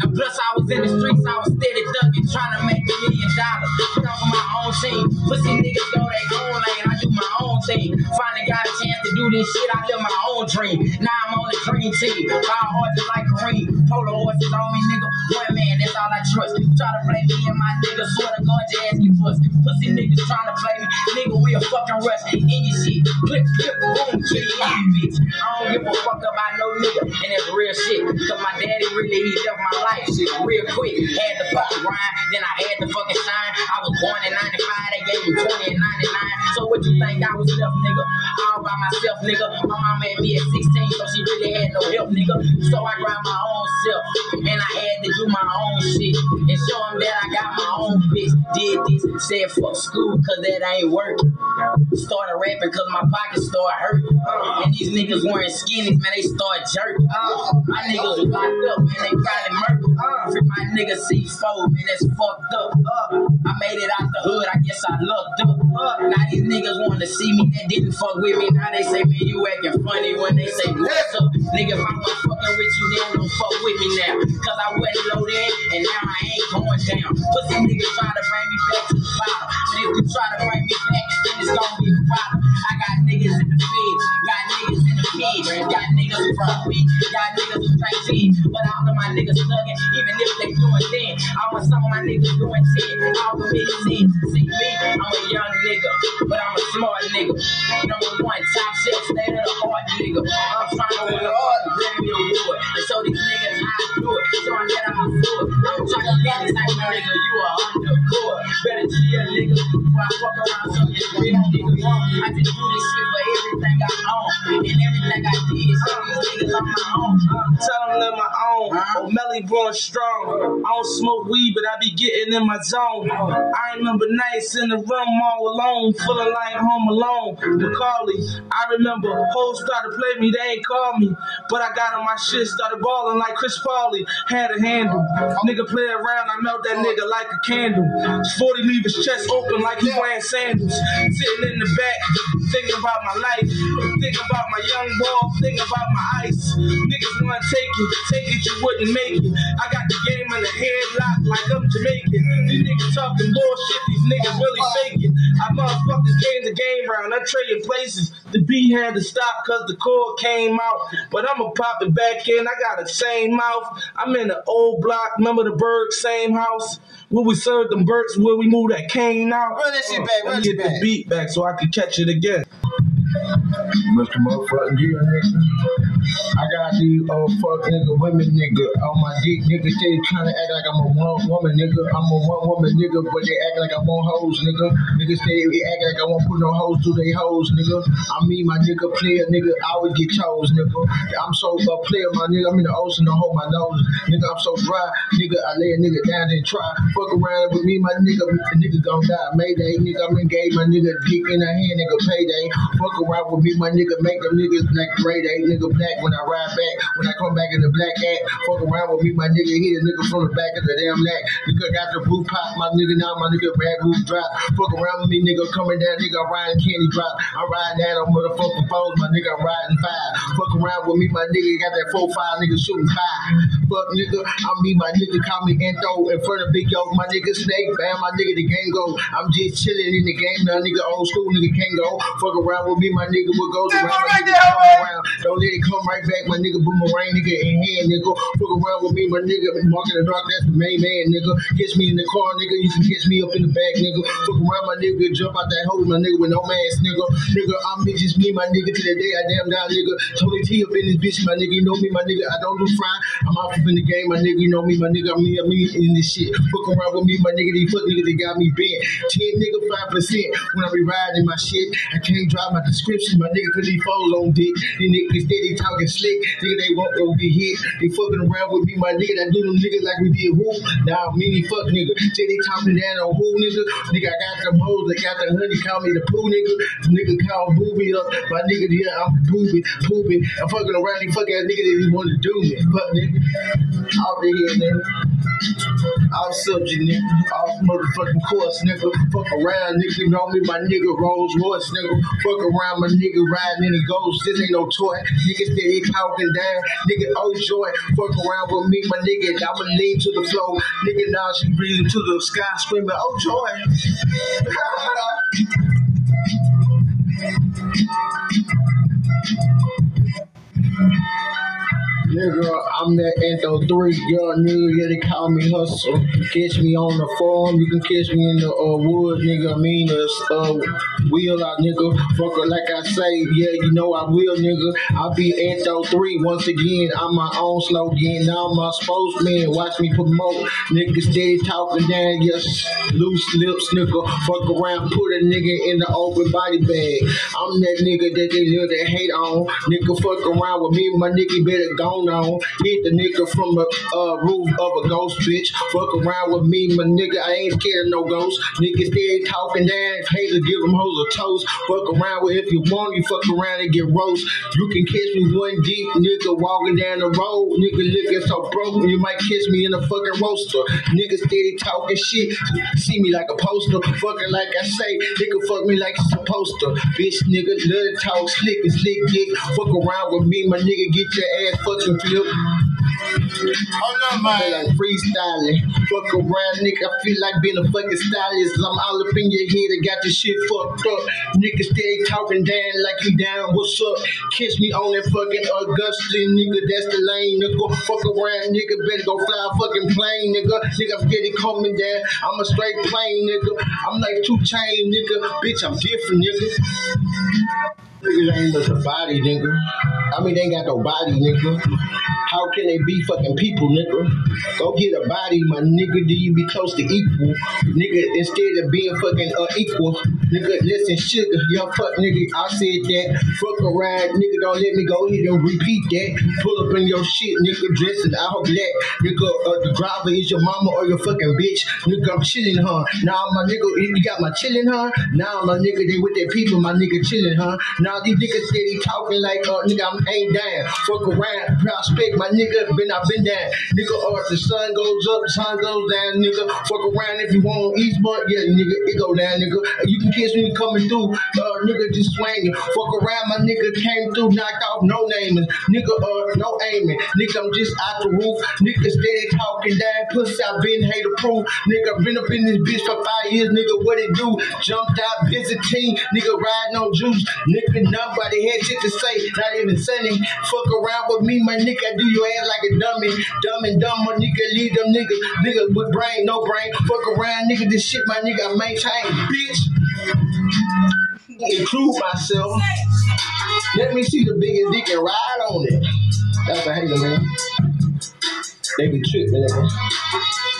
And plus I was in the streets, I was steady thugging, trying to make a million dollars. Put on my own team. Pussy niggas go their own lane, I do my own thing. Finally got a chance to do this shit, I live my own dream. Now I'm on the dream team. Five horses like Kareem. Polo horses on me, nigga. One man, that's all I trust. Try to play me and my nigga, swear to God, your ass get pussy. Pussy niggas trying to play me. Nigga, we a fucking rush in your shit. Click, click, boom, kill you in bitch. I don't give a fuck about no nigga. And that's real shit. Cause my daddy really, he left my life shit real quick. Had to fucking grind, then I had to fucking shine. I was born in 95, they gave me 20 and 99. So what you think I was left, nigga? All by myself, nigga. My mama had me at 16, so she really had no help, nigga. So I grind my own self. And I had to do my own shit. And show them that I got my own bitch. Did this, said fuck school, cause that ain't working. Started rapping cause my pockets started hurting. And these niggas wearing skinnies, man, they started jerking. My niggas was locked up, man, they probably murdered. Free uh. my nigga C4, man, that's fucked up. Uh. I made it out the hood, I guess I lucked up. Uh. Now these niggas wanna see me that didn't fuck with me. Now they say, man, you acting funny when they say, what's up? Nigga, if I wasn't fucking with you, then don't fuck with me now. Cause I wasn't loaded, and now I ain't going down. Pussy niggas trying to bring me back to the bottom. But if you try to bring me back, then it's gonna be a problem. I got niggas in the feds, got niggas in the pig, got niggas from me, got niggas drink tea. But all of my niggas thugging, even if they doing 10. I want some of my niggas doing 10. All of me 10. See me, I'm a young nigga, but I'm a smart nigga. Number one, top shelf, state of the art nigga. I'm trying to win a hard Grammy award. And so these niggas how I do it. So I let out my foot. I'm trying to be the type of nigga, you are undercover. Better chill, nigga, before I fuck around some real niggas. I just do this shit for everything I own. And everything I did, so these niggas on my own. Tell them live my own. Born strong. I don't smoke weed, but I be getting in my zone. I remember nights in the room all alone, feeling like home alone. Macaulay, I remember hoes started to play me, they ain't call me. But I got on my shit, started balling like Chris Pauly. Had a handle. Nigga play around, I melt that nigga like a candle. 40 leave his chest open like he wearing sandals. Sitting in the back, thinking about my life. Thinking about my young ball, thinking about my ice. Niggas wanna take it, take it, you wouldn't make it. I got the game in the headlock like I'm Jamaican. These niggas talking bullshit, these niggas really faking. I motherfuckers came the game round, I trading places. The beat had to stop cause the cord came out. But I'ma pop it back in, I got the same mouth. I'm in the old block, remember the Berg, same house. Where we served them Burks, where we moved that cane out. Run that shit uh, back, run get back. the beat back so I can catch it again. Mr. Motherfucking G, nigga. I got these old fuck nigga, women nigga on my dick, nigga. Trying to act like I'm a one woman nigga. I'm a one woman nigga, but they act like I want hoes, nigga. Niggas stay act like I won't put no hoes through they hoes, nigga. I mean my nigga player, nigga. I always get chose, nigga. I'm so a player, my nigga. I'm in the ocean to hold my nose, nigga. I'm so dry, nigga. I lay a nigga down and try fuck around with me, my nigga. Nigga gon' die, Mayday, nigga. I'm engaged, my nigga. Dick in the hand, nigga. Payday. Fuck around with me, my nigga. Make them niggas black gray day, nigga. Black when I ride back, when I come back in the black hat. Fuck around with me, my nigga. Hit a nigga from the back of the damn neck. Nigga got the roof pop, my nigga. Now my nigga bad roof drop. Fuck around with me, nigga. Coming down, nigga. Riding candy drop. I'm riding down on motherfucking foes, my nigga. I'm riding five. Fuck around with me, my nigga. Got that four five nigga shooting five. Fuck nigga, I mean my nigga call me Anto in front of Big Yo, my nigga Snake, bam, my nigga the game go. I'm just chilling in the game now, nigga old school nigga can't go. Fuck around with me, my nigga what goes around, nigga come around. Don't let it come right back, my nigga boomerang nigga in hand, nigga. Fuck around with me, my nigga marking the dark, that's the main man, nigga. Catch me in the car, nigga, you can catch me up in the back, nigga. Fuck around my nigga, jump out that hole, my nigga with no mask, nigga. Nigga, I'm just me, my nigga, to the day I damn down, nigga. Tony T up in this bitch, my nigga. You know me, my nigga. I don't do fry. I'm out up in the game, my nigga. You know me, my nigga. I'm Me, I'm me in this shit. Fuck around with me, my nigga. These fuck niggas, they got me bent. 10 nigga, 5%. When I be riding my shit, I can't drop my description, my nigga, cause these foes on dick. These niggas steady talking slick. Nigga, they won't go get hit. They fucking around with me, my nigga. I do them niggas like we did who? Now, me, fuck nigga. Say they talking down on who, nigga? Nigga, I got them hoes. I got the honey. Call me the poo, nigga. Nigga, call booby up. My nigga, yeah, I'm pooping, pooping. I'm fucking around these fuck ass niggas that just want to do me. Fuck nigga. Out there, nigga. All subject, nigga. All motherfucking course, nigga. Fuck around, nigga. You know me, my nigga Rolls Royce, nigga. Fuck around, my nigga riding in the ghost. This ain't no toy. Niggas steady talking down. Nigga, oh joy. Fuck around with me, my nigga. I'ma lean to the flow. Nigga, now she breathing to the sky, screaming, oh joy. Nigga, I'm that Antho 3, young nigga, yeah, they call me hustle. Catch me on the farm, you can catch me in the uh, nigga. I mean, the uh, wheel out, nigga. Fucker, like I say, yeah, you know I will, nigga. I'll be Antho 3 once again. I'm my own slogan. Now I'm my spokesman. Watch me promote. Nigga, steady talking down, yes, loose lips, nigga. Fuck around, put a nigga in the open body bag. I'm that nigga that they to hate on. Nigga, fuck around with me, my nigga better go on. Hit the nigga from the uh, roof of a ghost bitch. Fuck around with me, my nigga. I ain't scared of no ghost. Niggas steady talking down. Haters give them hoes a toast. Fuck around with if you want, you fuck around and get roast. You can catch me one deep, nigga, walking down the road. Nigga looking so broke, you might catch me in a fucking roaster. Nigga steady talking shit. See me like a poster. Fucking like I say, nigga fuck me like it's supposed to. Bitch, nigga, love to talk slick and slick dick. Fuck around with me, my nigga, get your ass fucking flip. Hold up, man. Like freestyling. Fuck around, nigga. I feel like being a fucking stylist. I'm all up in your head. I got your shit fucked up. Nigga steady talking down like you down. What's up? Kiss me on that fucking Augustine, nigga. That's the lane, nigga. Fuck around, nigga. Better go fly a fucking plane, nigga. Nigga, I'm coming down. I'm a straight plane, nigga. I'm like 2 Chainz, nigga. Bitch, I'm different, nigga. Niggas ain't but a body, nigga. I mean, they ain't got no body, nigga. How can they be fucking people, nigga? Go get a body, my nigga. Do you be close to equal? Nigga, instead of being fucking unequal, nigga, listen, sugar, young fuck nigga, I said that. Fuck around, nigga, don't let me go ahead and repeat that. Pull up in your shit, nigga, dressing all black. Nigga, uh, the driver is your mama or your fucking bitch. Nigga, I'm chilling, huh? Now, my nigga, you got my chilling, huh? Now, my nigga, they with their people, my nigga chilling, huh? Now, these niggas steady talking like, uh, nigga, I'm ain't down. Fuck around, prospect, my nigga, been I been down. Nigga, or the sun goes up, the sun goes down, nigga. Fuck around if you want Eastmont, yeah, nigga, it go down, nigga. You can catch me coming through, uh, nigga, just swinging. Fuck around, my nigga came through, knocked off, no naming. Nigga, uh, no aiming. Nigga, I'm just out the roof. Nigga, steady talking down, pussy, I been hater proof. Nigga, been up in this bitch for five years, nigga, what it do? Jumped out, visiting, nigga, riding on juice. Nigga, nobody had shit to say, not even sunny. Fuck around with me, my nigga, I do your ass like a dummy. Dumb and dumb, my nigga, leave them niggas. Nigga with brain, no brain. Fuck around, nigga, this shit, my nigga, I maintain, bitch. Include myself. Let me see the biggest dick and ride on it. That's a hater, man. They be tripping, nigga.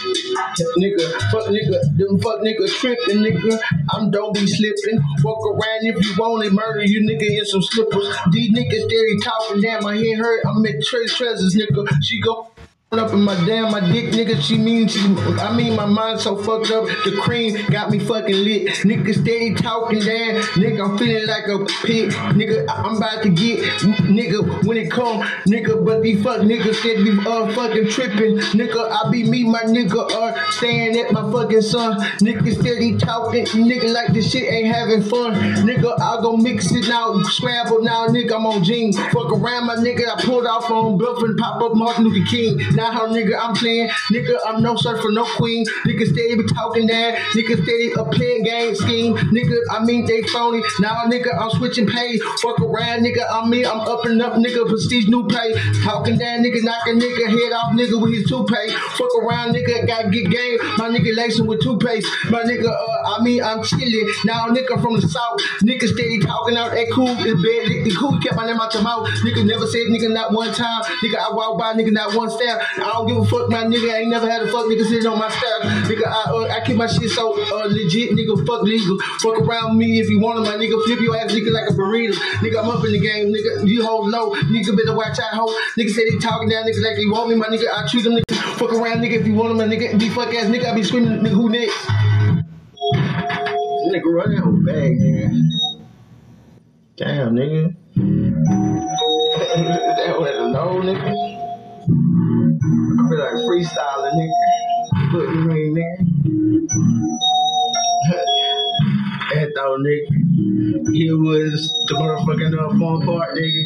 Nigga, fuck nigga, them fuck nigga tripping, nigga. I'm don't be slipping. Fuck around if you want it, murder you nigga in some slippers. These niggas steady talking, damn, my head hurt. I'm at Trace Treasures, nigga. She go up in my damn my dick, nigga. She mean she, I mean my mind so fucked up. The cream got me fucking lit. Nigga steady talking down. Nigga, I'm feeling like a pig. Nigga, I'm about to get nigga when it come, nigga. But these fuck niggas steady uh fucking tripping. Nigga, I be me, my nigga, uh staying at my fucking son. Nigga steady talking, nigga like this shit ain't having fun. Nigga, I go mix it now, scramble now, nigga. I'm on jeans. Fuck around my nigga. I pulled off on bluff pop up Martin Luther King. Now how nigga I'm playing, nigga I'm no sir for no queen. Nigga steady be talking that, nigga steady a playing game scheme. Nigga I mean they phony. Now nigga I'm switching pay. Fuck around nigga I'm me, I'm up and up nigga prestige new pay. Talking that nigga knock a nigga head off nigga with his toupee. Fuck around nigga Gotta get game. My nigga lacing with toothpaste. My nigga uh, I mean I'm chilling. Now nigga from the south, nigga steady talking out that cool is bad. The cool kept my name out your mouth. Nigga never said nigga not one time. Nigga I walk by nigga not one step. I don't give a fuck, my nigga. I ain't never had a fuck nigga sitting on my staff. Nigga, I uh, I keep my shit so uh, legit, nigga. Fuck legal. Fuck around me if you want it, my nigga. Flip your ass, nigga, like a burrito. Nigga, I'm up in the game, nigga. You hold low, nigga. Better watch out, hoe. Nigga say they talking down, nigga, like they want me, my nigga. I treat them, nigga. Fuck around, nigga. If you want them, my nigga. Be fuck ass, nigga. I be screaming, nigga, who next? Nigga, run that whole bag, nigga. Damn, nigga. that was a no, nigga. I feel like freestyling, nigga. Put the ring, nigga. that though, nigga. Here was the motherfucking uh, fun part, nigga.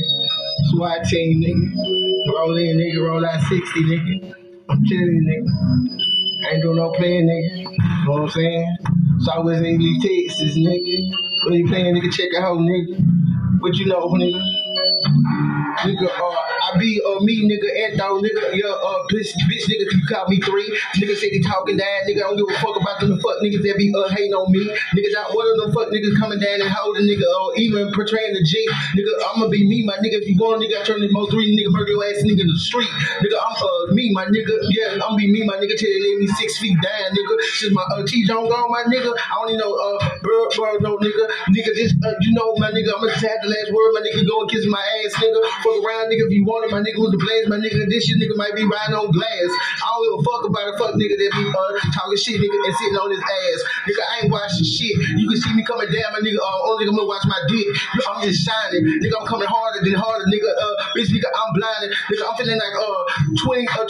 SWAT team, nigga. Roll in, nigga. Roll out 60, nigga. I'm you, nigga. I ain't doing no playing, nigga. You know what I'm saying? So I was in these Texas, nigga. When you playing, nigga, check out, nigga. What you know, nigga? Nigga, uh, I be uh, me, nigga, and though, nigga, yeah, uh, bitch, bitch, nigga, you call me three. Nigga say they talking that, nigga, I don't give a fuck about them fuck niggas that be uh, hating on me. Nigga, not one of them fuck niggas coming down and holding, nigga, or even portraying the G. Nigga, I'ma be me, my nigga. If you want, nigga, I turn this mo three, nigga, murder your ass, nigga, in the street. Nigga, I'm uh, me, my nigga, yeah, I'm be me, my nigga, till they lay me six feet down, nigga. Since my uh, T gone, my nigga, I don't even know, uh, bro, bro, no, nigga, nigga, just, uh, you know, my nigga, I'ma just have the last word, my nigga, go and kiss my ass, nigga. Fuck around, nigga, if you want it, my nigga, with the blades, my nigga, this shit, nigga, might be riding on glass. I don't give a fuck about a fuck nigga that be, uh, talking shit, nigga, and sitting on his ass. Nigga, I ain't watching shit. You can see me coming down, my nigga, uh, only nigga, I'm gonna watch my dick. I'm just shining. Nigga, I'm coming harder than harder, nigga, uh, bitch, nigga, I'm blinded. Nigga, I'm feeling like, uh, 20, uh,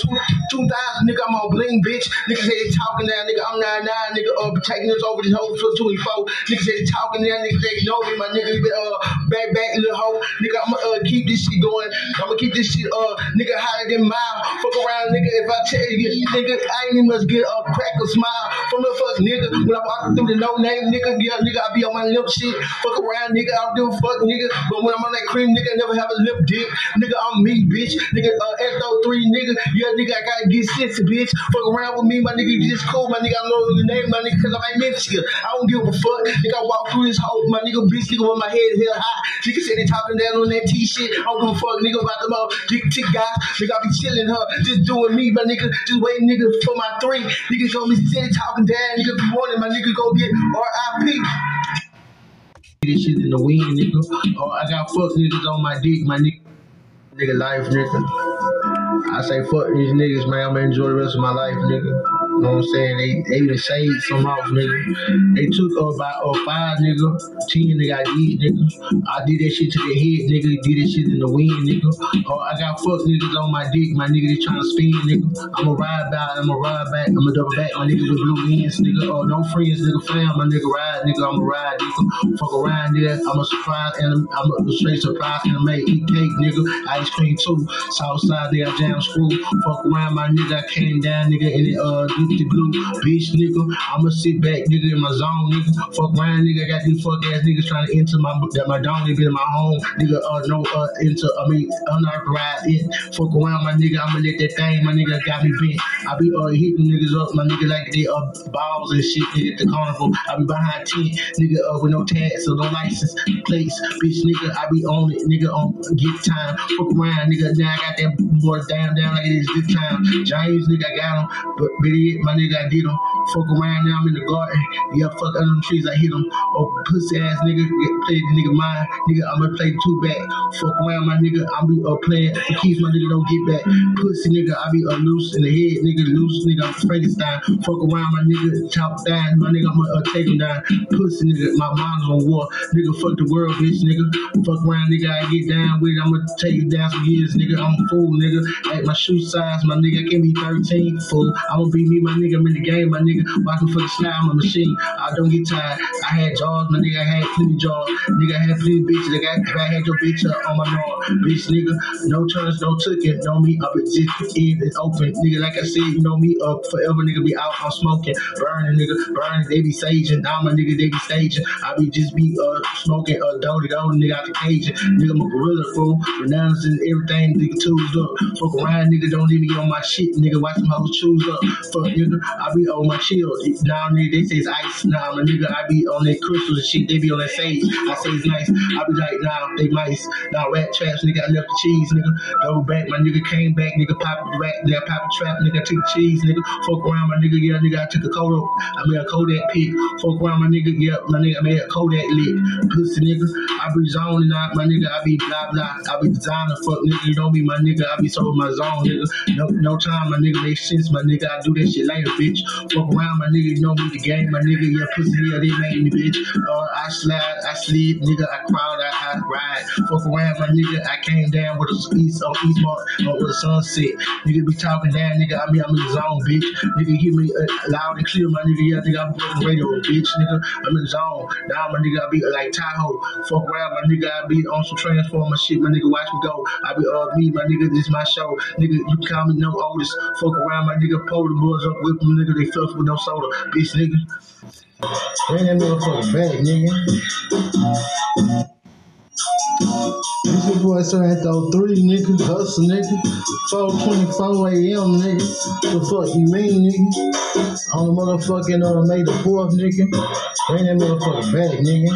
2000, nigga, I'm on bling, bitch. Nigga say talking now, nigga, I'm 99, nigga, uh, taking this over this whole 24. Nigga say talking now, nigga, they know me, my nigga, uh, back, back, little hoe. Nigga, I'ma, uh, keep this shit going. I'ma keep this shit, uh, nigga, higher than mile. Fuck around, nigga, if I tell you, nigga, I ain't even must get a crack or smile from the fuck nigga. When I'm through the no name, nigga, yeah, nigga, I be on my lip shit. Fuck around, nigga, I don't give a fuck, nigga. But when I'm on that cream, nigga, I never have a lip dick. Nigga, I'm me, bitch. Nigga, uh, Ecto 3, nigga, yeah, nigga, I gotta get sensitive, bitch. Fuck around with me, my nigga, you just cool, my nigga, I know your name, my nigga, cause I'm ain't to you. I don't give a fuck. Nigga, I walk through this whole, my nigga, bitch, nigga, with my head held high. Nigga say they talking down on that T shit. I don't give a fuck, nigga, about the mother dick tick guy. Nigga, I be chilling her, just doing me, my nigga, just waiting, nigga, for my three. Nigga, gonna be steady talking down, nigga, you it, my nigga, go get R.I.P. This shit in the wind, nigga. Oh, I got fuck niggas on my dick, my nigga. Nigga life, nigga. I say fuck these niggas, man. I'm gonna enjoy the rest of my life, nigga. You know what I'm saying? They they even saved some off, nigga. They took uh, about uh, five, nigga. Ten, nigga, I did, nigga. I did that shit to the head, nigga. Did that shit in the wind, nigga. Oh, I got fuck niggas on my dick, my nigga. They trying to spin, nigga. I'ma ride back, I'ma ride back, I'ma double back, my nigga with blue ends, nigga. Oh, no friends, nigga. Fam, my nigga ride, nigga. I'ma ride, nigga. Fuck around, nigga. I'ma surprise and I'ma straight surprise and I make eat cake, nigga. Ice cream too. Southside, they got jam screw. Fuck around, my nigga. I came down, nigga, in the uh the blue bitch, nigga. I'ma sit back, nigga, in my zone, nigga. Fuck around, nigga. Got these fuck ass niggas trying to enter my that my dome, nigga, in my home, nigga. Uh, no, uh, enter. I mean, unauthorized in. Fuck around, my nigga. I'ma let that thing, my nigga, got me bent. I be uh hitting niggas up, my nigga, like they uh balls and shit, nigga, at the carnival. I be behind tent, nigga, uh, with no tags or no license plates, bitch, nigga. I be on it, nigga, on get time. Fuck around, nigga. Now I got that boy down, down like it is this time. James, nigga, I got him, but Billy, my nigga, I did him. Fuck around now, I'm in the garden. Yeah, fuck under them trees, I hit him. Oh, pussy ass nigga, get play the nigga mine. Nigga, I'ma play two back. Fuck around, my nigga, I be uh, playing the keys, my nigga don't get back. Pussy nigga, I be uh, loose in the head, nigga, loose, nigga, I'm Frankenstein. Fuck around, my nigga, chop down, my nigga, I'ma uh, take him down. Pussy nigga, my mind's on war. Nigga, fuck the world, bitch, nigga. Fuck around, nigga, I get down with it, I'ma take you down years, nigga. I'm a fool, nigga. At my shoe size, my nigga, I can't be 13, fool. I'ma be me, my nigga, I'm in the game, my nigga. Watching for the snap, I'm a machine. I don't get tired. I had jaws, my nigga, I had plenty jaws. Nigga, I had plenty bitches. Nigga, I, had your bitch up on my nose. Bitch, nigga, no turns, no took it. Know me up, it just in and open. Nigga, like I said, you know me up forever, nigga, be out, I'm smoking, burning, nigga, burning. They be saging, now my nigga, they be staging. I be just be uh smoking, uh, dolly, dolly, nigga, out the cage. Nigga, I'm a gorilla, fool. Renouncing everything, nigga, tools up. Fuck around, nigga, don't leave me on my shit, nigga. Watch them hoes choose up. Fuck, nigga, I be on my chill. Now nigga, they say it's ice. Nah, my nigga, I be on that crystal and shit. They be on that sage. I say it's nice. I be like, nah, they mice. Nah, rat traps, nigga. I left the cheese, nigga. Double back, my nigga came back, nigga. Pop the rat, yeah, pop the trap, nigga. I took the cheese, nigga. Fuck around, my nigga. Yeah, nigga. I took a Kodak. I made a Kodak pic. Fuck around, my nigga. Yeah, my nigga. I made a Kodak lick. Pussy, nigga. I be zoning out, my nigga. I be blah blah. I be designer, fuck nigga. You know me, my nigga. I be so in my zone, nigga. No, no time, my nigga. Make sense, my nigga. I do that shit later, bitch. Fuck around, my nigga. You know me, the game, my nigga. Yeah, pussy, yeah, they made me, bitch. Uh, I slide, I slid, nigga. I crowd, I, I ride. Fuck around, my nigga. I came down with a east on East Mark, uh, with a sunset. Nigga be talking down, nigga. I mean, I'm in the zone, bitch. Nigga, hear me uh, loud and clear, my nigga. Yeah, nigga. I'm on the radio, bitch, nigga. I'm in the zone. Now, my nigga, I be like Tahoe. Fuck around, my nigga. I be on some transformer shit, my nigga. Watch me go. I be uh me, my nigga. This my show, nigga. You call me no oldest. Fuck around, my nigga. Pull the boys up with them, nigga. They fluff with no soda, bitch, nigga. Bring that motherfucker back, nigga. This your boy Santo 3, nigga. Hustle, nigga. 424 a.m., nigga. The fuck you mean, nigga? On the motherfucking uh, May the 4th, nigga. Bring that motherfucker back, nigga.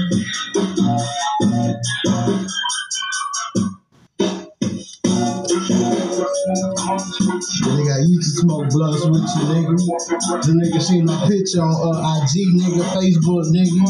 Nigga I used to smoke blunts with you, nigga. The nigga seen my picture on uh, IG, nigga, Facebook, nigga.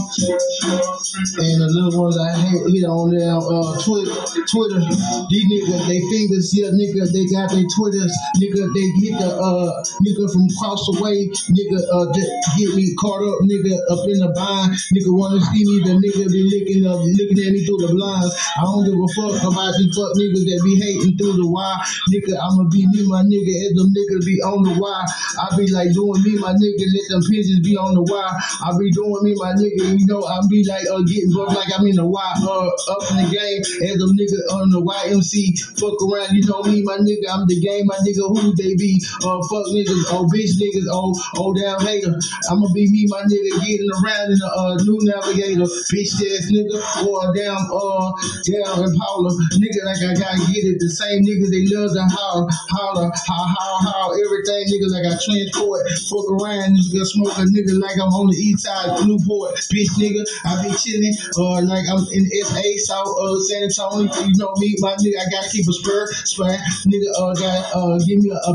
And the little ones I hit, on on uh, Twitter. Twitter. These niggas, they fingers, yeah, nigga, they got their Twitters. Nigga, they hit the uh, nigga from across the way. Nigga, uh, get me caught up, nigga, up in the bind. Nigga wanna see me, the nigga be looking up, looking at me through the blinds. I don't give a fuck about these fuck niggas that be hating through the wire. Nigga, I'ma be me, my nigga, and them niggas be on the wire. I be like doing me, my nigga, let them pigeons be on the wire. I be doing me, my nigga, you know, I be like uh, getting booked like I'm in the wire, uh, up in the game, and them nigga on the YMC. Fuck around, you know me, my nigga, I'm the game, my nigga, who they be? Uh, fuck niggas, oh bitch niggas, oh, oh damn hater. I'ma be me, my nigga, getting around in a uh, new navigator, bitch ass nigga, or damn, uh, damn Impala, nigga, like I gotta get it. The same niggas they love to holler, holler, how, how, how, everything, nigga, like I transport, fuck around, nigga, gonna smoke a nigga like I'm on the east side, Newport, bitch nigga, I be chilling, uh, like I'm in SA, South, uh, San Antonio, you know me, my nigga, I gotta keep a spur, spur, nigga, uh, got, uh, give me a, a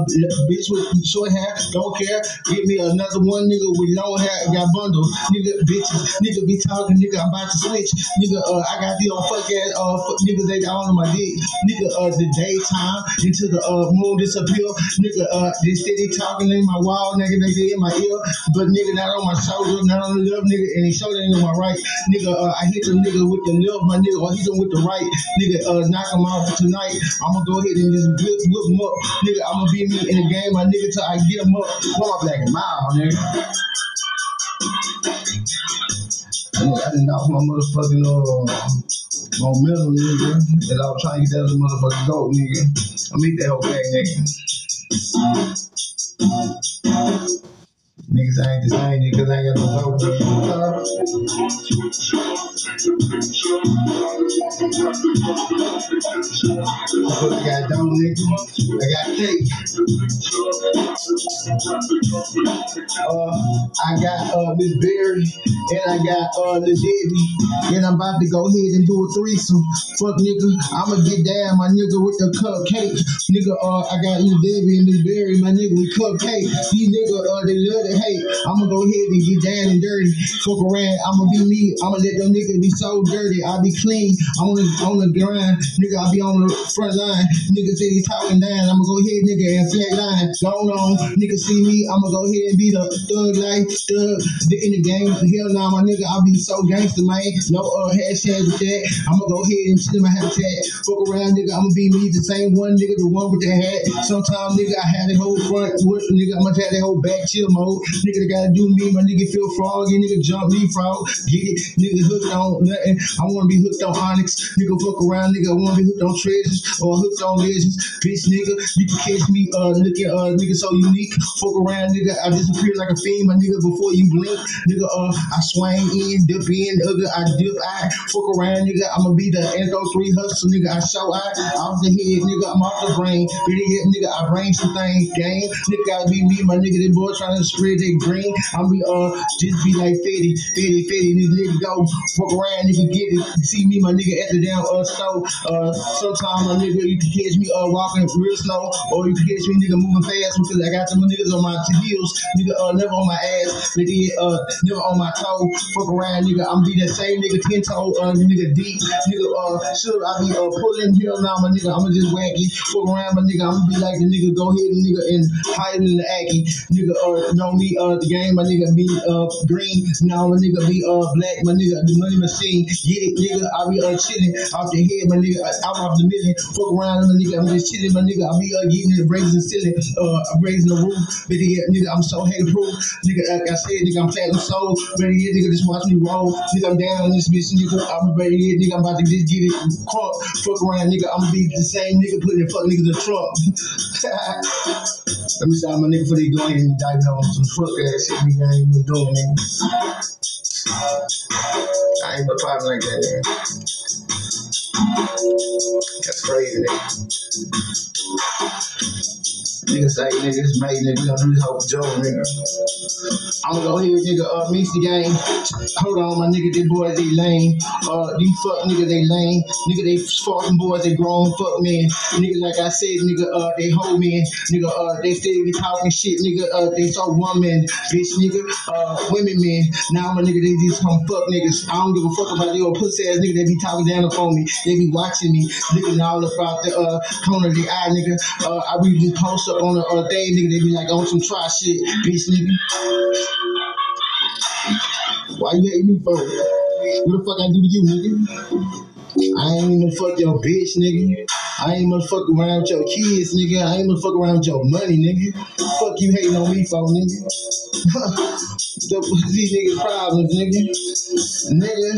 bitch with short hair, don't care, give me another one, nigga, with long hair, got bundles, nigga, bitches, nigga be talking, nigga, I'm about to switch, nigga, uh, I got these old fuck ass, uh, fuck niggas they all on my dick, nigga, uh, the daytime into the, uh, moon disappear, nigga, uh, they steady talking in my wall, nigga, they in my ear, but nigga, not on my shoulder, not on the left, nigga, and he shoulder ain't on my right, nigga, uh, I hit the nigga with the left, my nigga, or hit him with the right, nigga, uh, knock him out tonight, I'ma go ahead and just whip, whip him up, nigga, I'ma be me in the game, my nigga, till I get him up, for my black and mild, nigga. I didn't knock my motherfucking uh momentum, nigga. And I was trying to get that other motherfucking goat, nigga. I meet that whole back, nigga. Thank you. Niggas ain't the same, niggas ain't got no nigga. I got dough, nigga. I got cake. Uh, I got uh Miss Berry and I got uh Lil Debbie. And I'm about to go ahead and do a threesome. Fuck nigga, I'ma get down, my nigga, with the cupcake. Nigga, uh, I got Lil Debbie and Miss Berry, my nigga, with cupcake. These nigga, uh, they love to hate. I'ma go ahead and get down and dirty. Fuck around, I'ma be me. I'ma let them niggas be so dirty. I'll be clean. I'm on the, on the grind. Nigga, I'll be on the front line. Nigga say he talking down. I'ma go ahead, nigga, and flat line. Going on. Nigga see me. I'ma go ahead and be the thug life, thug in the game. Hell nah, my nigga, I'll be so gangster, man. No uh, hashtag with that. I'ma go ahead and chill in my habitat. Fuck around, nigga. I'ma be me, the same one, nigga, the one with the hat. Sometimes, nigga, I had the whole front, with, nigga, I'ma have that whole back chill mode. Nigga, gotta do me, my nigga feel froggy, nigga jump me frog. Get it, nigga hooked on nothing. I wanna be hooked on Onyx. Nigga, fuck around, nigga. I wanna be hooked on treasures or hooked on legends. Bitch, nigga, you can catch me, uh, looking, uh, nigga, so unique. Fuck around, nigga. I disappear like a fiend, my nigga, before you blink. Nigga, uh, I swing in, dip in, nigga, I dip out. Fuck around, nigga. I'ma be the Endo 3 hustle, nigga. I show out off the head, nigga. I'm off the brain. Really hit, nigga. I bring some things, game. Nigga, gotta be me, my nigga. This boy trying to spread they green. I'm be uh just be like Fetty, Fetty, Fetty, nigga, nigga go fuck around, nigga get it. You see me, my nigga at the damn uh store. Uh, sometimes my nigga you can catch me uh walking real slow, or you can catch me nigga moving fast because I got some niggas on my heels, nigga uh never on my ass, nigga uh never on my toe. Fuck around, nigga. I'm be that same nigga ten toe uh nigga deep, nigga uh should I be uh pulling here now, my nigga. I'ma just wacky. Fuck around, my nigga. I'ma be like the nigga go ahead nigga and hide in the Aggie. Nigga uh know me uh the game, my nigga be uh green. Now my nigga be uh black, my nigga the money machine. Get it, nigga. I be uh chilling off the head, my nigga. I'm off the million. Fuck around, my nigga. I'm just chilling, my nigga. I be uh getting the breaks and ceiling. Uh raising the roof. Nigga, yeah, nigga, I'm so hate proof. Nigga, like I said, nigga, I'm platinum soul. Nigga, just watch me roll. Nigga, I'm down on this bitch, nigga. I'm ready nigga. I'm about to just get it crunk. Fuck around, nigga. I'm gonna be the same nigga putting the fuck niggas in the trunk. Let me stop my nigga before they go in and dive on some fuck ass shit nigga I ain't been doing. I ain't been popping like that nigga. That's crazy. Nigga say niggas made nigga we gonna do this whole Joe nigga. I'm gonna go here, nigga, uh meets the game. Hold on, my nigga, these boys they lame. Uh these fuck nigga they lame. Nigga they fucking boys they grown fuck man. Nigga like I said, nigga, uh they hold man. Nigga, uh they still be talking shit, nigga, uh they so woman, bitch nigga, uh women man. Now my nigga they just come fuck niggas. I don't give a fuck about your pussy ass nigga, they be talking down upon me. They be watching me, looking all about the uh corner of the eye, nigga. Uh I be just post up on the uh, thing, nigga, they be like on some try shit, bitch nigga. Why you hating me for? What the fuck I do to you, nigga? I ain't even fuck your bitch, nigga. I ain't gonna fuck around with your kids, nigga. I ain't gonna fuck around with your money, nigga. Fuck you hating on me for, nigga. the, these niggas problems, nigga. Nigga,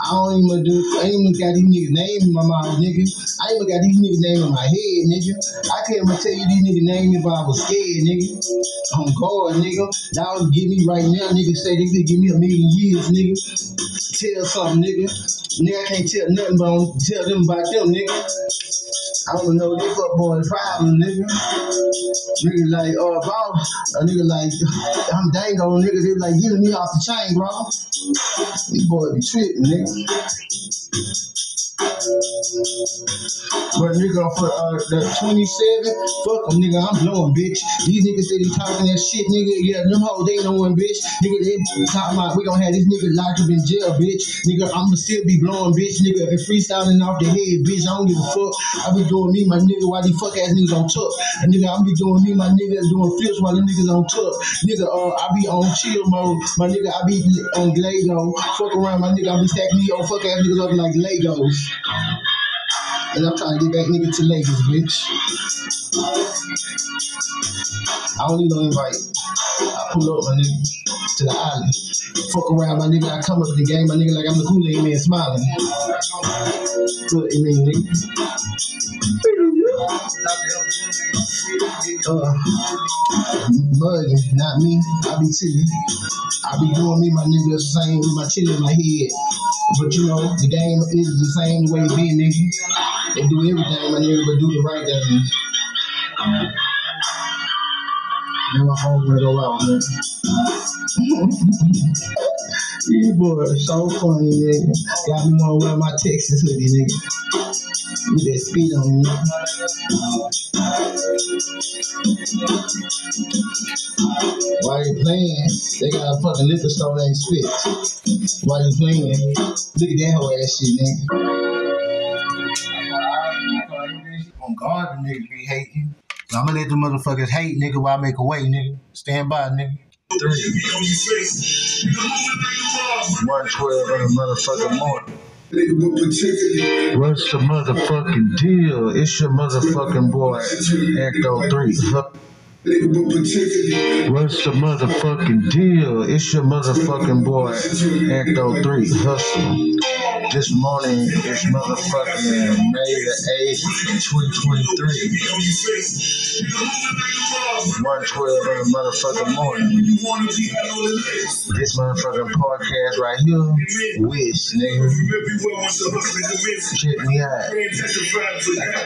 I don't even do, I ain't even got these niggas' name in my mouth, nigga. I ain't even got these niggas' name in my head, nigga. I can't even tell you these niggas' name if I was scared, nigga. On God, nigga. Y'all give me right now, nigga. Say they could give me a million years, nigga. Tell something, nigga. Nigga, I can't tell nothing but I'm tell them about them, nigga. I don't know fuck boys problem, nigga. Nigga like, uh, boss, a nigga like, I'm Django, nigga. They like, get me off the chain, bro. These boys be tripping, nigga. But nigga, for uh, the 27, fuck them, nigga. I'm blowing, bitch. These niggas say they talking that shit, nigga. Yeah, them hoes, they knowing, bitch. Nigga, they talking about we gonna have this nigga locked up in jail, bitch. Nigga, I'ma still be blowing, bitch. Nigga, and freestyling off the head, bitch. I don't give a fuck. I be doing me, my nigga, while these fuck ass niggas on tuck. And nigga, I'm be doing me, my nigga, doing flips while the niggas on tuck. Nigga, uh, I be on chill mode. My nigga, I be on Lego. Fuck around, my nigga, I be stacking these old fuck ass niggas up like Legos. And I'm trying to get back nigga to Lagos, bitch. I don't need no invite. I pull up, my nigga, to the island. Fuck around, my nigga. I come up to the game, my nigga, like I'm the Kool-Aid man smiling. Good, I mean, nigga. Uh, not me. I be chilling. I be doing me, my nigga, the same with my chin in my head. But you know, the game is the same way it be, nigga. They do everything, my nigga, but do the right thing. Then my home gonna go out, man. These boys are so funny, nigga. Got me wanna wear my Texas hoodie, nigga. With that speed on me. Why you playing? They got a fucking liquor store named Spit. Why you playing? Look at that whole ass shit, nigga. On guard, the niggas be hating. So I'm gonna let the motherfuckers hate, nigga, while I make a way, nigga. Stand by, nigga. Three. 112 in the motherfucking morning. What's the motherfucking deal? It's your motherfucking boy, Ecto 3. What's the motherfucking deal? It's your motherfucking boy, Ecto 3. Hustle. This morning is motherfucking May the 8th, 2023. 112 in the motherfucking morning. This motherfucking podcast right here, Wish, nigga. Check me out.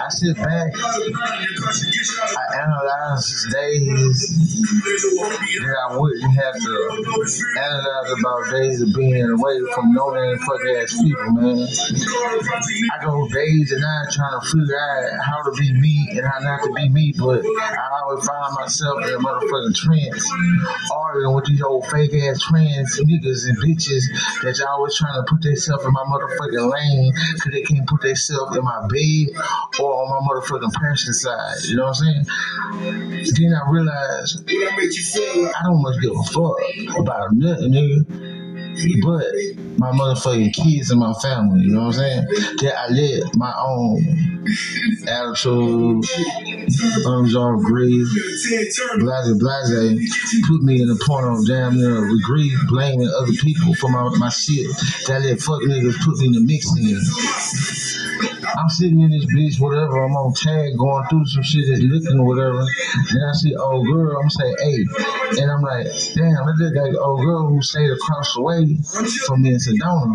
I sit back, I analyze days that I wouldn't have to analyze about days of being away from no name fuck ass people, man. I go days and nights trying to figure out how to be me and how not to be me, but I always find myself in a motherfucking trance, arguing with these old fake ass trans niggas and bitches that y'all always trying to put themselves in my motherfucking lane because they can't put themselves in my bed or on my motherfucking passion side. You know what I'm saying? Then I realized I don't much give a fuck about nothing, nigga. But my motherfucking kids and my family, you know what I'm saying? That I let my own attitude, unresolved grief, blase blase, put me in the point of damn near regret, blaming other people for my, my shit. That let fuck niggas put me in the mix in. I'm sitting in this bitch, whatever. I'm on tag going through some shit that's looking or whatever. And I see old girl. I'm say, hey. And I'm like, damn, that look like old girl who stayed across the way from me in Sedona.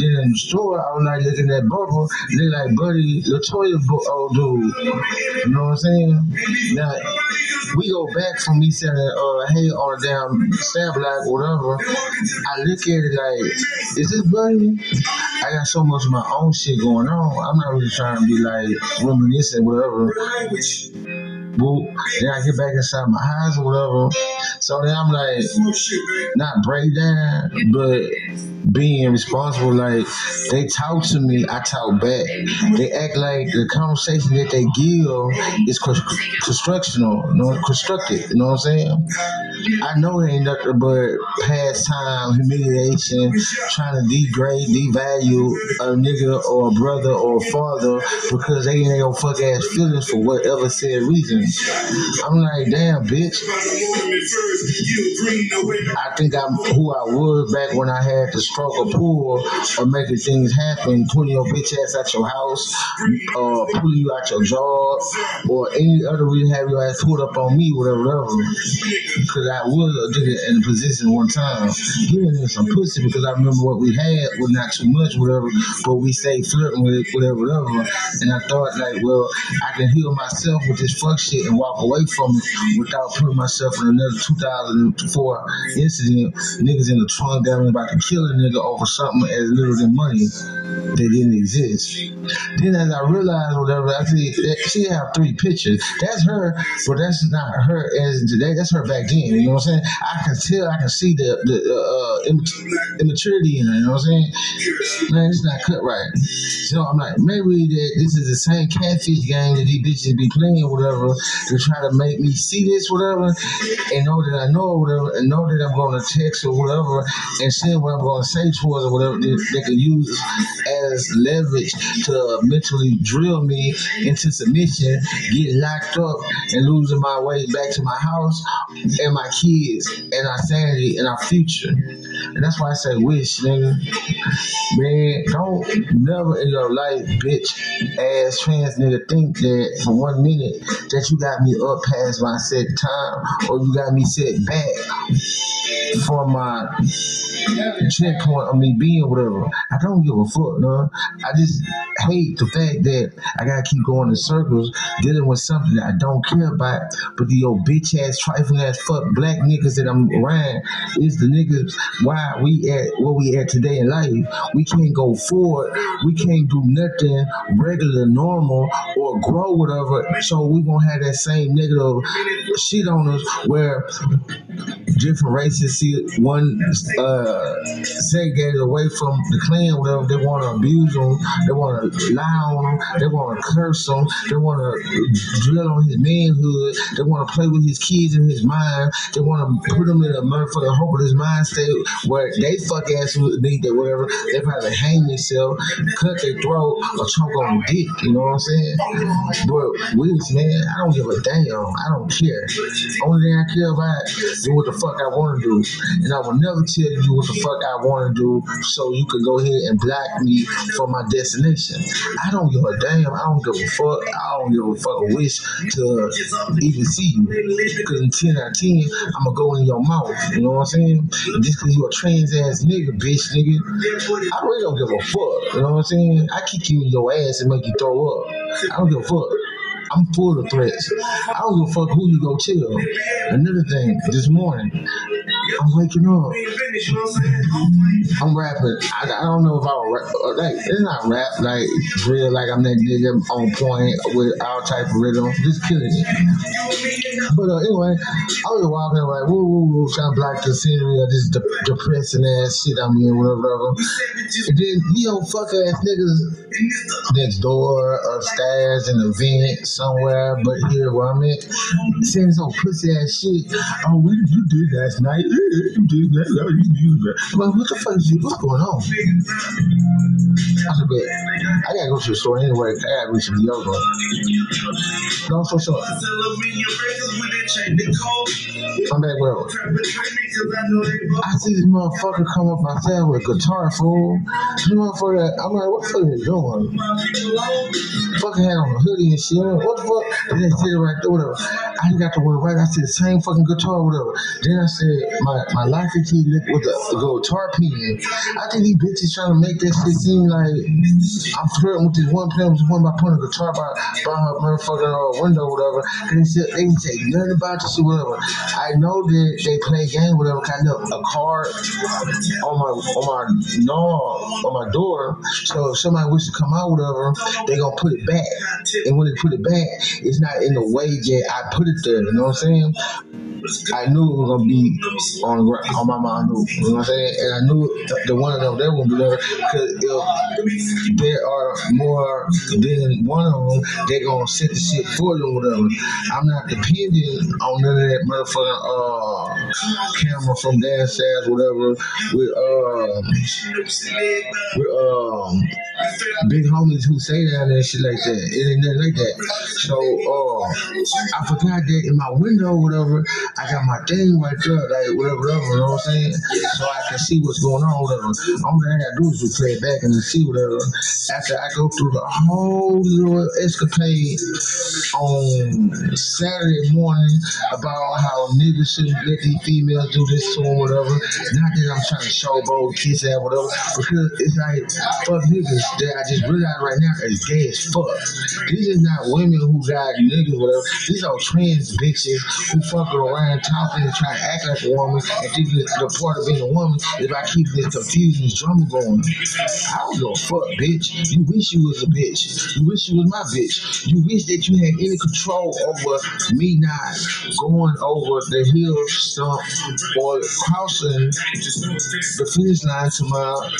Then in the store, I was like looking at Bubba. They like, buddy, Latoya old dude. You know what I'm saying? Now, we go back from me saying, uh, hey, on a damn stab like whatever. I look at it like, is this buddy? I got so much of my own shit going on. I'm not really trying to be like reminiscent, whatever. Then I get back inside my house or whatever. So then I'm like, not break down, but being responsible. Like they talk to me, I talk back. They act like the conversation that they give is constructional, know, constructed. You know what I'm saying? I know it ain't nothing but pastime, humiliation, trying to degrade, devalue a nigga or a brother or a father because they ain't no fuck ass feelings for whatever said reason. I'm like, damn, bitch. I think I'm who I was back when I had to struggle pull or making things happen, pulling your bitch ass out your house, uh, pulling you out your job, or any other reason have your ass pulled up on me, whatever, whatever. Because I was a nigga in a position one time, giving them some pussy because I remember what we had was not too much, whatever, but we stayed flirting with it, whatever, whatever. And I thought, like, well, I can heal myself with this fuck shit and walk away from it without putting myself in another 2004 incident. Niggas in the trunk there about to kill a nigga over something as little than money that didn't exist. Then as I realized whatever, I see she have three pictures. That's her, but that's not her as today. That's her back then. You know what I'm saying? I can tell, I can see the the uh, immat- immaturity in her. You know what I'm saying? Man, it's not cut right. So I'm like, maybe that this is the same catfish game that these bitches be playing, whatever, to try to make me see this, whatever, and know that I know whatever, and know that I'm going to text or whatever, and say what I'm going to say towards or whatever they, they can use as leverage to uh, mentally drill me into submission, get locked up, and losing my way back to my house and my kids and our sanity and our future. And that's why I say wish, nigga. Man, don't never in your life, bitch, ass trans nigga, think that for one minute that you got me up past my set time or you got me set back for my checkpoint of me being whatever. I don't give a fuck, no. I just hate the fact that I gotta keep going in circles dealing with something that I don't care about. But the old bitch ass trifling ass fuck black niggas that I'm around is the niggas why we at where we at today in life. We can't go forward. We can't do nothing regular, normal, or grow whatever. So we gonna have that same negative shit on us where different races see one uh, segregated away from the clan, whatever. They want to abuse them, they want to lie on them, they want to curse them, they want to drill on his manhood, they want to play with his kids in his mind, they want to put him in a motherfucking hopeless mind state where they fuck ass be that whatever. They probably hang themselves, cut their throat, or choke on dick. You know what I'm saying? But Willis, man, I don't give a damn. I don't care. Only thing I care about is what the fuck I want to do, and I will never tell you what the fuck I want to do, so you can go ahead and block me from my destination. I don't give a damn. I don't give a fuck. I don't give a fuck a wish to even see you. Because in 10 out of 10, I'm gonna go in your mouth. You know what I'm saying? And just because you're a trans ass nigga, bitch, nigga, I really don't give a fuck. You know what I'm saying? I kick you in your ass and make you throw up. I don't give a fuck. I'm full of threats. I don't give a fuck who you go tell. Another thing, this morning, I'm waking up. I'm rapping. I, I don't know if I will rap. uh, Like, it's not rap, like, real, like I'm that nigga on point with all type of rhythm. Just killing it. But uh, anyway, I was walking like, woo, woo, woo, trying to block the scenery of this de- depressing ass shit I'm in, whatever, whatever. And then, you know, fuck ass niggas next door, upstairs, in the vent somewhere, but here where I'm at, saying some pussy ass shit. Oh, what did you do last night? You did that. oh, You did that. What the fuck is you? What's going on? I said, bet. I gotta go to the store anyway. I gotta reach some deodorant. No, so short. I'm back where? I see this motherfucker come up outside with a guitar full. This motherfucker, I'm like, what the fuck is he doing? Fucking had on a hoodie and shit. What the fuck? Then they said right there, whatever. I got the word right. I said the same fucking guitar, whatever. Then I said my my license key with a, the guitar pen. I think these bitches trying to make that shit seem like I'm flirting with this one player, with one by putting a guitar by by her motherfucking uh, window, whatever. And they said they say nothing about this shit, whatever. I know that they play game, whatever. Kind of a card on my on my knob on my door. So if somebody wishes to come out, whatever, they gonna put it back. And when they put it back, it's not in the way that I put it there. You know what I'm saying? I knew it was gonna be on on my mind. I knew, you know what I'm saying? And I knew the, one of them they gonna be there because if there are more than one of them, they gonna set the shit for them, whatever. I'm not dependent on none of that motherfucking uh camera from downstairs, whatever. With uh with um big homies who say there and shit like that. It ain't nothing like that. So uh I forgot that in my window, or whatever, I got my thing right there, like whatever, whatever, you know what I'm saying? So I can see what's going on, whatever. All I gotta do is just play it back and see whatever. After I go through the whole little escapade on Saturday morning about how niggas shouldn't let these females do this to them, whatever. Not that I'm trying to showboat, kiss at whatever, because it's like fuck niggas that I just realized right now is gay as fuck. These is not women who got niggas, whatever. These are trans bitches who fucking around talking and trying to act like a woman and think the part of being a woman is by keeping this confusion, this drama going. I don't give a fuck, bitch. You wish you was a bitch. You wish you was my bitch. You wish that you had any control over me not going over the hill stump or crossing the finish line to my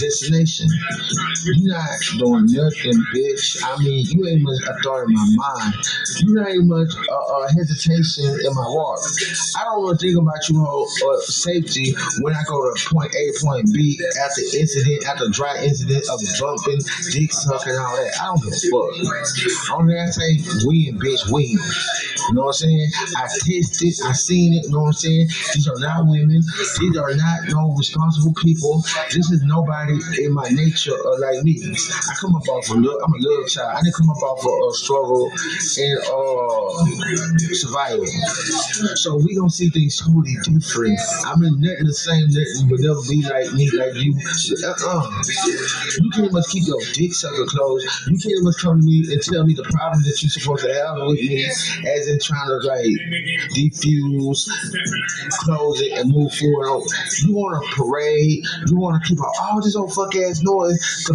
destination. You not doing nothing, bitch. I mean, you ain't much a thought in my mind. You not even much uh, uh, hesitation in my walk. I don't want to think about you whole uh, safety when I go to point A, point B after incident, after dry incident of bumping, dick sucking, all that. I don't give a fuck. Only I say win, bitch, win. You know what I'm saying? I tested, I seen it. You know what I'm saying? These are not women. These are not no responsible people. This is nobody in my nature or like I come up off a little, I'm a little child. I didn't come up off of a struggle and uh survival. So we gonna see things totally different. I mean, nothing the same. Nothing will never be like me, like you. Uh-uh. You can't much keep your dick sucker closed. You can't much come to me and tell me the problem that you're supposed to have with me, as in trying to like defuse, close it, and move forward. You want to parade? You want to keep up all this old fuck ass noise to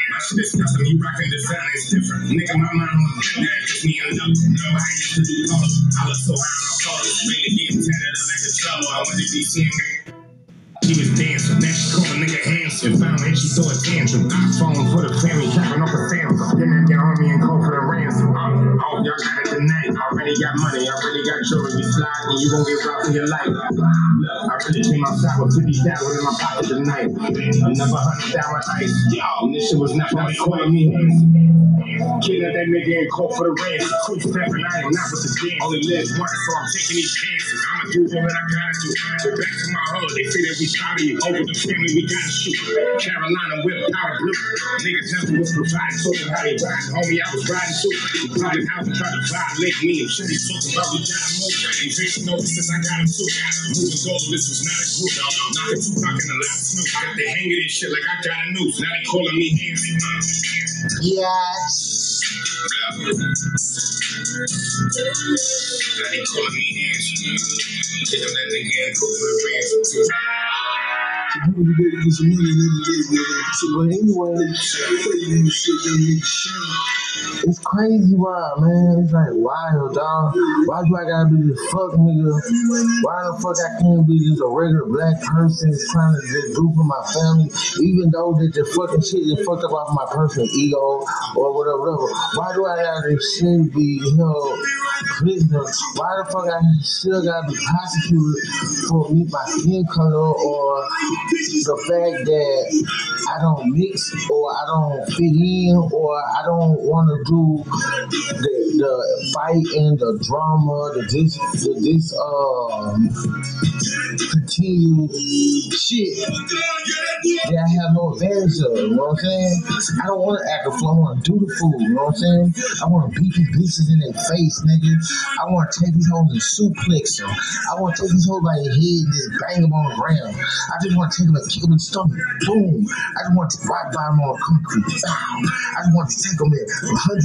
My shit is custom, you rockin' design, it's different. Nigga, my mind on the that just me and love. Know I used to do polo. I look so high on photos, really getting tatted up like a trouble. I went to DC and She was dancing, now she called a nigga handsome. Found and she throw a tantrum. iPhone for the family, capping off a Samsung. Then that down homie and call for the ransom. Oh, oh, y'all got it tonight. I already got money, I already got jewelry. You slide and you gon' get robbed for your life. Look, I really came outside with 50,000 in my pocket tonight. Another 100,000 ice. And this shit was not they calling me handsome. Kidnap that nigga and call for the ransom. Two stepping, I am not with the dance. Only live once, so I'm taking these chances. I'ma do what I gotta do. But back to my hood, they say that we proud of you. Over the family, we gotta shoot. Carolina whip, powder blue. Niggas never was providing, so them how they ride. Homie, I was riding too. The public house and tried to violate me. And shit, he's talking about we gotta move. Ain't no since I got him too. Moving this was not a group. Knocking Tupac in the last snoop. Got they hanging this shit like I got a noose. Now they calling me. Yes. Now they calling me. Tell that nigga and go for the ransom too. People be getting some money and everything, man. So, but anyway, shit shit. It's crazy wild, man. It's like wild, dog. Why do I gotta be this fuck nigga? Why the fuck I can't be just a regular black person trying to just do for my family, even though that the fucking shit is fucked up off my personal ego or whatever, whatever. Why do I gotta still be held prisoner? Why the fuck I still gotta be prosecuted for me, my skin color or the fact that I don't mix or I don't fit in or I don't want to do the, the fight and the drama, the this, the this um continue shit that I have no advantage of. You know what I'm saying? I don't want to act a fool. I want to do the fool. You know what I'm saying? I want to beat these bitches in their face, nigga. I want to take these hoes and suplex them. I want to take these hoes by their head and just bang them on the ground. I just want to take them and kick them in the stomach. Boom. I just want to rock bottom on the concrete. I just want to take them in pop,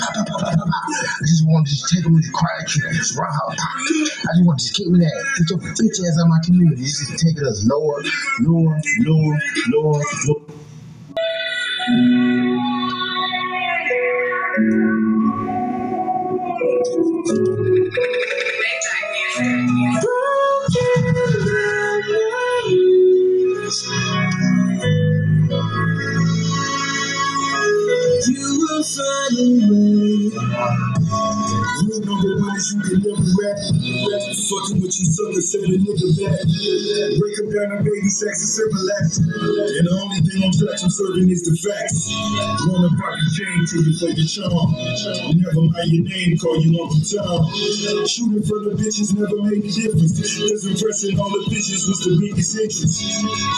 pop, pop, pop, pop. I just want to just take with the cry kick and just rock out. I just want to just kick in that. Get your bitch ass out of my community. It's just taking us lower, lower, lower, lower, lower. You will a. Rule number one is you can never rap. rap. Fucking with you sucker, send a nigga back. Break up down to baby sex and simple acts. And the only thing I'm touch I'm serving is the facts. Wanna pop your chain to you for charm. Never mind your name, call you Uncle Tom. Shooting for the bitches never made a difference. Cause impressing all the bitches was the biggest interest.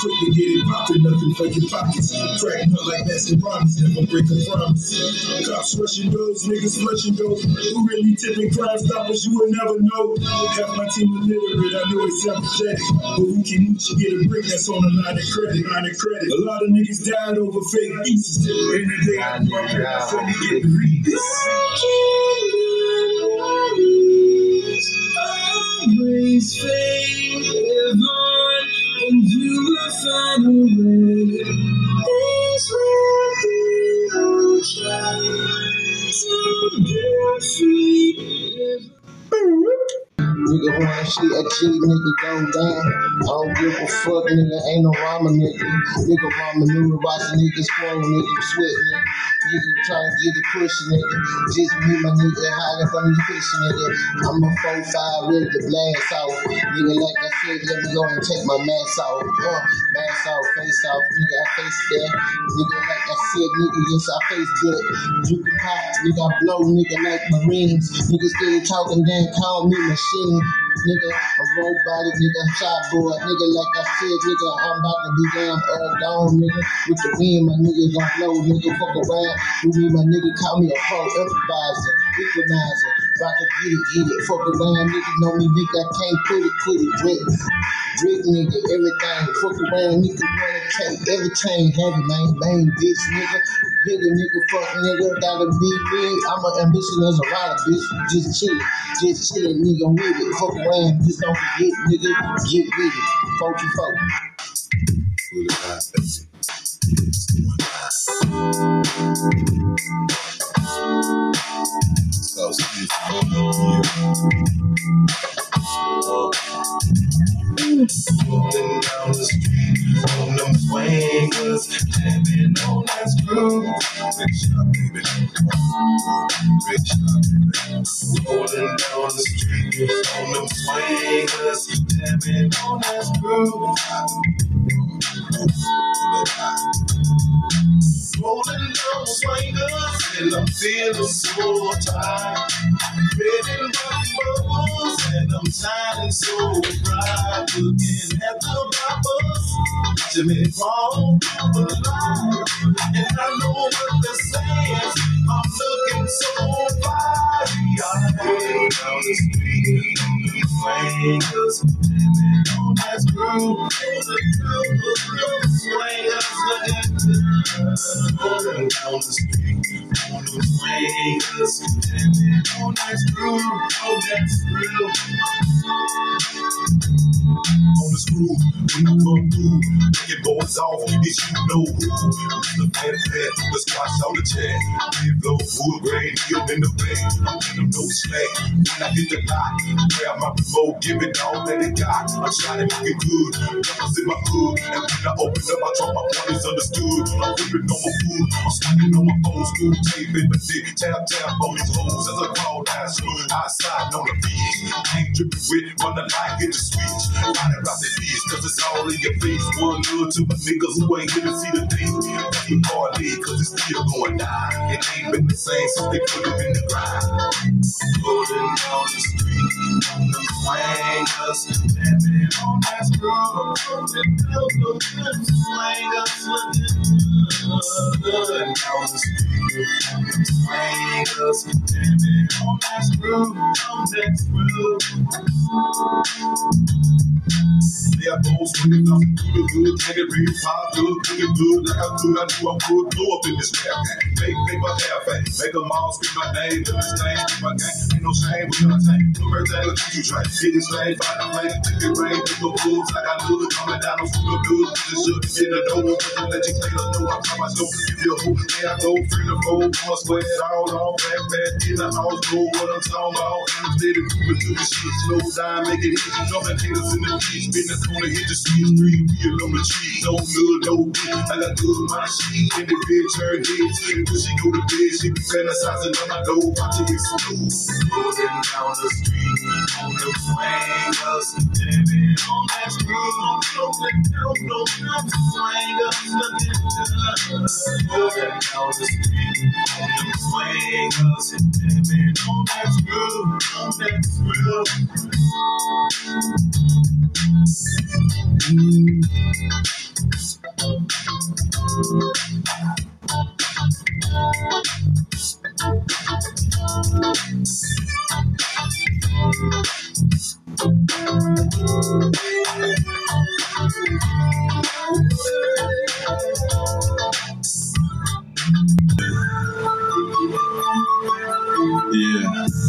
Quick to get it poppin', nothing for your pockets. Cracking up like that's the promise, never break a promise. Cops rushing doors, niggas flushing doors. Who really tipping crime stoppers, you will never know. Half my team illiterate, I know it's sympathetic. But who can each get a break that's on a line of credit? Line of credit. A lot of niggas died over fake pieces. In the day I brought I said he get to read this. Always favor, and you will find a way. Things will be okay. So be free. Wanna shit, a cheat nigga go down. I don't give a fuck, nigga. Ain't no rama nigga. Nigga rama nigga, watching niggas swing, nigga sweat, nigga. Nigga trying to get it pushing, nigga. Just me, my nigga, hiding from the fishing, nigga. I'm a 4-5, ready to blast off. Nigga, like I said, let me go and take my mask off. Uh, mask off, face off, nigga, I face that. Nigga, like I said, nigga, yes, I face that. You can pop, nigga, I blow, nigga, like Marines. Nigga, still talking, then call me machine. Nigga, a robotic nigga, shot boy, nigga, like I said, nigga, I'm about to be damn all gone, nigga. With the wind, my nigga gon' blow, nigga, fuck around. You need my nigga, call me a pro improviser, equalizer. About to get it, get it, fuck around, nigga, know me, nigga, I can't put it, put it, drip. Drip, nigga, everything, fuck around, nigga, wanna take everything, heavy, man, main bitch, nigga. Nigga, nigga, fuck, nigga, gotta be big. I'm an ambition as a rider, bitch. Just chill, just chill, nigga, with it. Fuck around, just don't forget, nigga, get with it. 44. Fully live, baby. Yes, one so sweet. Rolling down the street, on them swingers, jamming on that screw. Big shot, baby. Baby. Rolling down the street, on them swingers, jamming on that screw. Rolling down the swingers, and I'm feeling so tired. Red and white bubbles, and I'm shining so bright. Looking at the bubbles, Jimmy Brown, alive. And I know what they're saying. I'm looking so fine. Rolling down the street, swingers, on that groove. Swingers looking. Rolling down the street, on the swingers, jamming on that groove. Oh, that's real. On the screw, when I come through, bring it boys off, it's you know who. Mr. Fat Fat, the squash on the chair. Red blow, full grain, heel in the bag. I'm in them no slack. When I hit the lot, grab my remote, give it all that it got. I'm trying to make it good. Numbers in my hood, and when I open up, I drop my pointers understood. I'm whipping on my food, I'm slacking on my old school tape in my dick. Tap, tap on these hoes as I crawl down smooth. Outside on the beach, ain't dripping with, run the light, hit the switch. Ride it out the beach, cause it's all in your face. One good to my niggas who ain't to see the thing. Keep party, cause it's still going down. It ain't been the same since they put it in the grind. Rolling down the street, on them swangers, jamming on that screw. Rolling down the swangers, good. Down the street, on them swangers, jamming on that screw, on that screw. Yeah, those swinging up through the hood, it real pop good, looking good, like I could, I knew I would blow up in this rap game. Make paper half fake, make them all speak my name, do this thing, do my gang, ain't no shame, we gonna take. Do everything, look what you try. Get this thing, find a plane, take it rain, take no fools, like I knew coming down, no super good, just should get the door, let you play the door, I promise don't give you a hoop, yeah, I go free to fold, I'ma sweat it all on, back, back, in the house, know what I'm talking about, I'm steady moving through the shit, slow down, make it easy, jumping haters in the beach, spin corner, hit the street, three wheel on the tree, no good, no good, I got good my sheet, in the turn heads, and when she go to bed, she be fantasizing on my door, watching me smooth, rolling down the street, on the swangers, jamming on that screw, rolling down, rolling down the swangers, looking good, rolling down the street, on the swangers, jamming on that screw, on that screw. Yeah.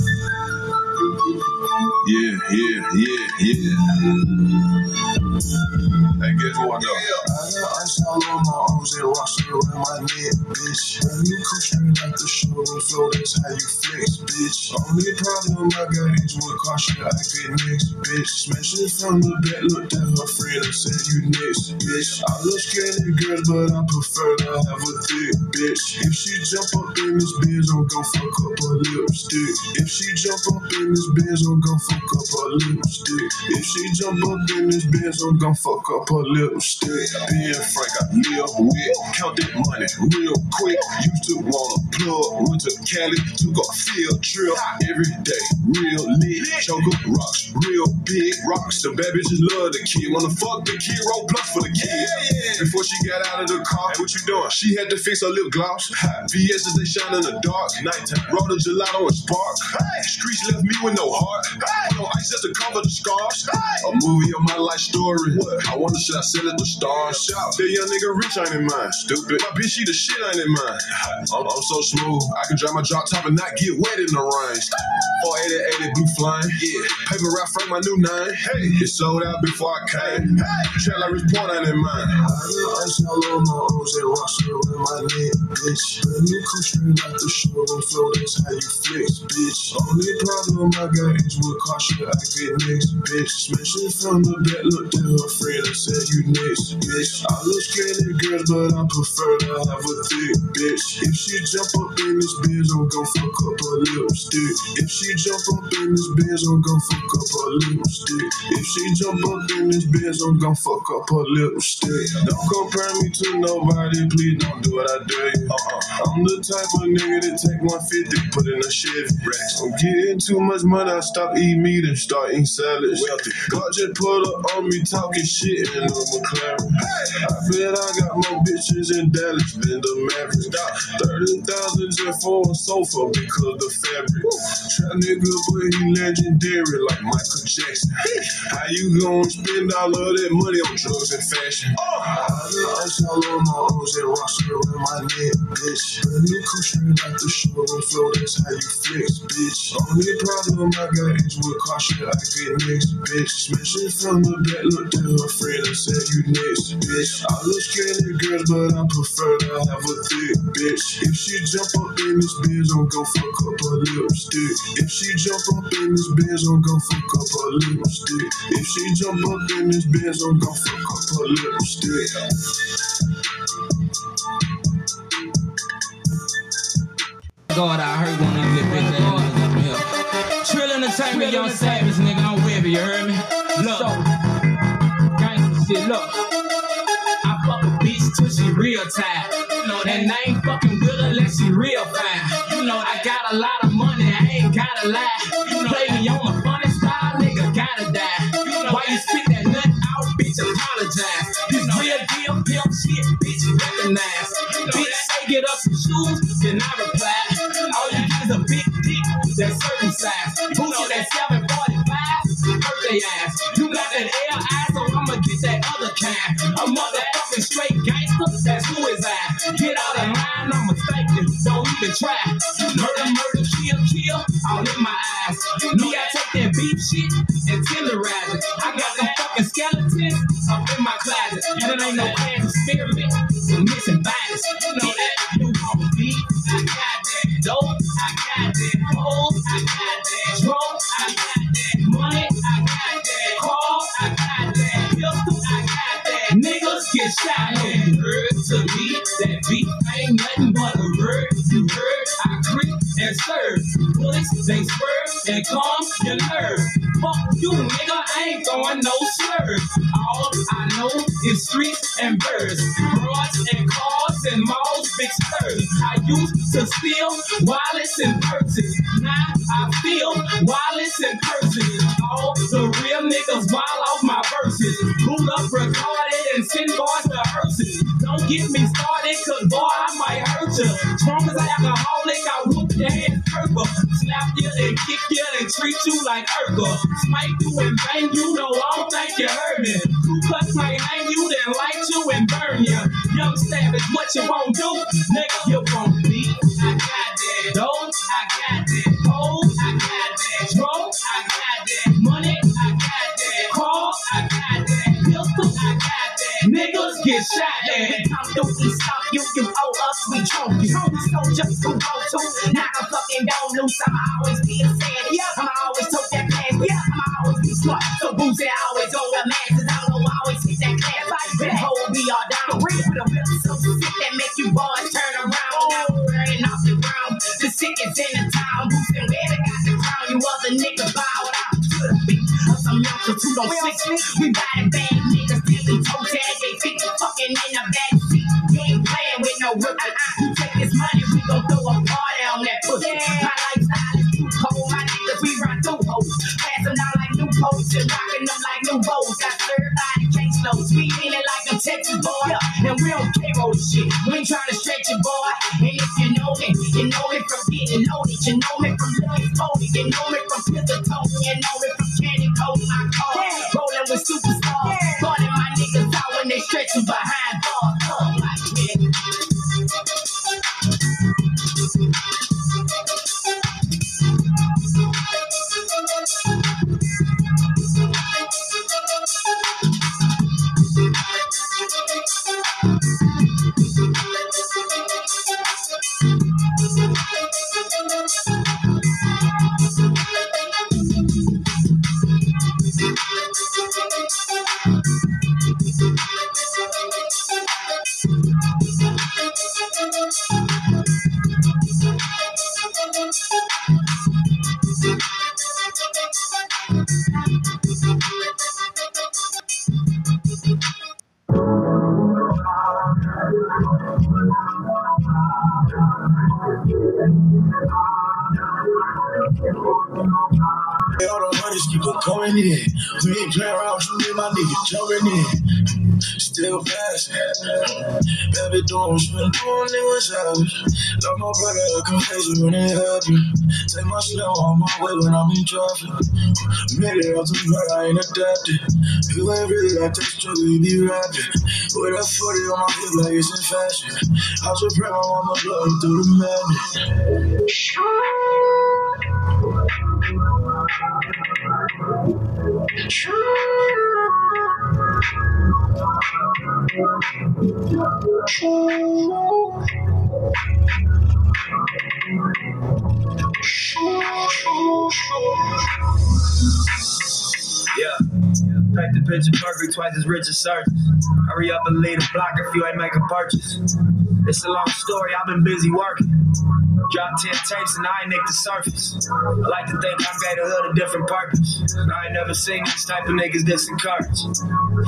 Yeah, yeah, yeah, yeah. Hey, guess what though? Got on my arms and rocks around my neck, bitch. When you come straight like the show and flow, that's how you flex, bitch. Only problem I got is what caution I get next, bitch. Smash it from the back, looked at her friend and said you next, bitch. I love skinny girls, but I prefer to have a thick bitch. If she jump up in this Benz, I'm gon' fuck up her lipstick. If she jump up in this Benz, I'm gon' fuck up her lipstick. If she jump up in this Benz, I'm gon' fuck up her lipstick. Being frank, live with, count that money real quick. Used to wanna plug, went to Cali, took a field trip every day. Real lit, choker rocks, real big rocks. The bad bitches love the kid. Wanna fuck the kid, roll plus for the kid. Before she got out of the car, what you doing? She had to fix her lip gloss. VS's they shine in the dark. Nighttime, roll the gelato and spark. Streets left me with no heart. No ice just to cover the scars. A movie of my life story. I wonder should I sell it to stars? Young nigga rich ain't in mine. Stupid. My bitch, she the shit ain't in mine. I'm, I'm so smooth. I can drive my drop top and not get wet in the rain. 480, 80 blue flying. Yeah. Paper wrap frame my new nine. Hey. It sold out before I came. Hey. Like Rich Point ain't in mine. I got ice all on my O's and rocks around my neck, bitch. Brand new straight out the showroom flow, that's how you flex, bitch. Only problem I got is with caution, I get next, bitch. Smashing from the back, look to her friend and said you next, bitch. I look skinny girls, but I prefer to have a thick bitch. If she jump up in this Benz, I'm gon' fuck up her lipstick. If she jump up in this Benz, I'm gon' fuck up her lipstick. If she jump up in this Benz, I'm gon' fuck up her lipstick. Don't compare me to nobody, please don't do what I do. Uh-uh. I'm the type of nigga that take 150, put in a Chevy. I'm getting too much money, I stop eating meat and start eating salads. God just put up on me talking shit in a McLaren. Hey. I bet I got more bitches in Dallas than the Mavericks. 30,000 just for a sofa because the fabric. Trap nigga, but he legendary like Michael Jackson. How you gonna spend all of that money on drugs and fashion? I got ice all on my O's and rocks around my neck, bitch. Brand new coupe straight out the showroom flow, that's how you flex, bitch. Only problem I got is with caution, I get next, bitch. Smashing from the back, look to her friend and said you next, bitch. I look skinny girls, but I prefer to have a thick bitch. If she jump up in this Benz, I'm gon' fuck up her lipstick. If she jump up in this Benz, I'm gon' fuck up her lipstick. If she jump up in this Benz, I'm gon' fuck up her lipstick. God, I heard one of them bitch ass in here. Trill Entertainment, Young Savage, nigga, I'm with you, you heard me? Look, gangsta shit, look. I fuck a bitch till she real tired. You know, I ain't fucking with her unless she real fine. You know, I got a lot of money, I ain't gotta lie. You know, play me on the funny style, nigga, gotta die. You know, Why you spit that nut out, bitch, apologize. This real deal, pimp shit, bitch, you recognize. Bitch, say get up some shoes, then I reply. All you get is a big dick, that circumcised. Booty that 745, birthday ass. You got that L eye, so I'ma get that other kind. A motherfucking straight gangster, that's who is I. Get out of line, I'ma thank you, don't even try. Murder, murder, kill, kill, all in my eyes. Me, I take that beef shit and tenderize it. I got them fucking skeletons up in my closet. And it ain't no class experiment, I'm missing bodies. You know that, niggas get shot. Heard to me that beat ain't nothing but a word. You heard I creep and serve. Bullets they swerve and calm your nerve. Fuck you, nigga, I ain't throwing no slurs. All I know is streets and birds, broads and cars and malls, big stirs. I used to steal wallets and purses. Now I feel wallets and purses. All the real niggas wild off my verses. Pull up, recorded, and send boys to hearses. Don't get me started, cause boy, I might hurt you. Strong as an alcoholic, I whoop your head purple. Slap you and kick you and treat you like Urkel. Smite you and bang you, no, I don't think you heard me. Ku Klux might hang you, then light you and burn you. Young savage, what you won't do? Nigga, you won't be. I got that dough, I got that hoe, I got that drum, I got that money, I got that car, I got that pistol, I got that niggas get shot at. Time do we stop you, you owe us, we choke you. Just go go to, knock a fucking door loose. I'ma always be a fan. I'ma always talk that pass. I'ma always be smart. So boozy, I always go the masses. I don't know, I always hit that class. Like that whole be all down. Real with a whip so sick that make you boys turn around. Now we're burning off the ground. The sickest in the town. Boosting where they got the crown. You other niggas bow out to the beat of some youngsters who don't sleep. We riding bad niggas we toe tag. They think we fucking in the back seat. You ain't playing with no rook. Uh-uh. You take this money, we gon' throw a party on that pussy. My lifestyle is too cold. My niggas, we run through hoes. Pass them down like new posts and rocking them like new bows. Got served by the case loads. We in it like a Texas boy. And we don't care the shit. We ain't trying to stretch it, boy. And if you know me, you know me from getting loaded. You know me from Louis Foley. You know me from Pizza Tony. You know me from Candy Coat. My car. Rolling with superstars. Burning my niggas out when they stretching behind jumping in. Still passing. Baby, what you been doing, nigga, savage. Love my brother, I face it when it happen. Take my slow on my way when I'm in traffic. Made it out to blood, I ain't adapted. You ain't really like that struggle, you be rapping. With a 40 on my hip like it's in fashion. I just pray my mama me through the madness. Yeah. Paint the picture perfect, twice as rich as surgeons. Hurry up and lead the block if you ain't make a purchase. It's a long story, I've been busy working. Dropped 10 tapes and I ain't nicked the surface. I like to think I gave the hood a different purpose. I ain't never seen these type of niggas disencouraged.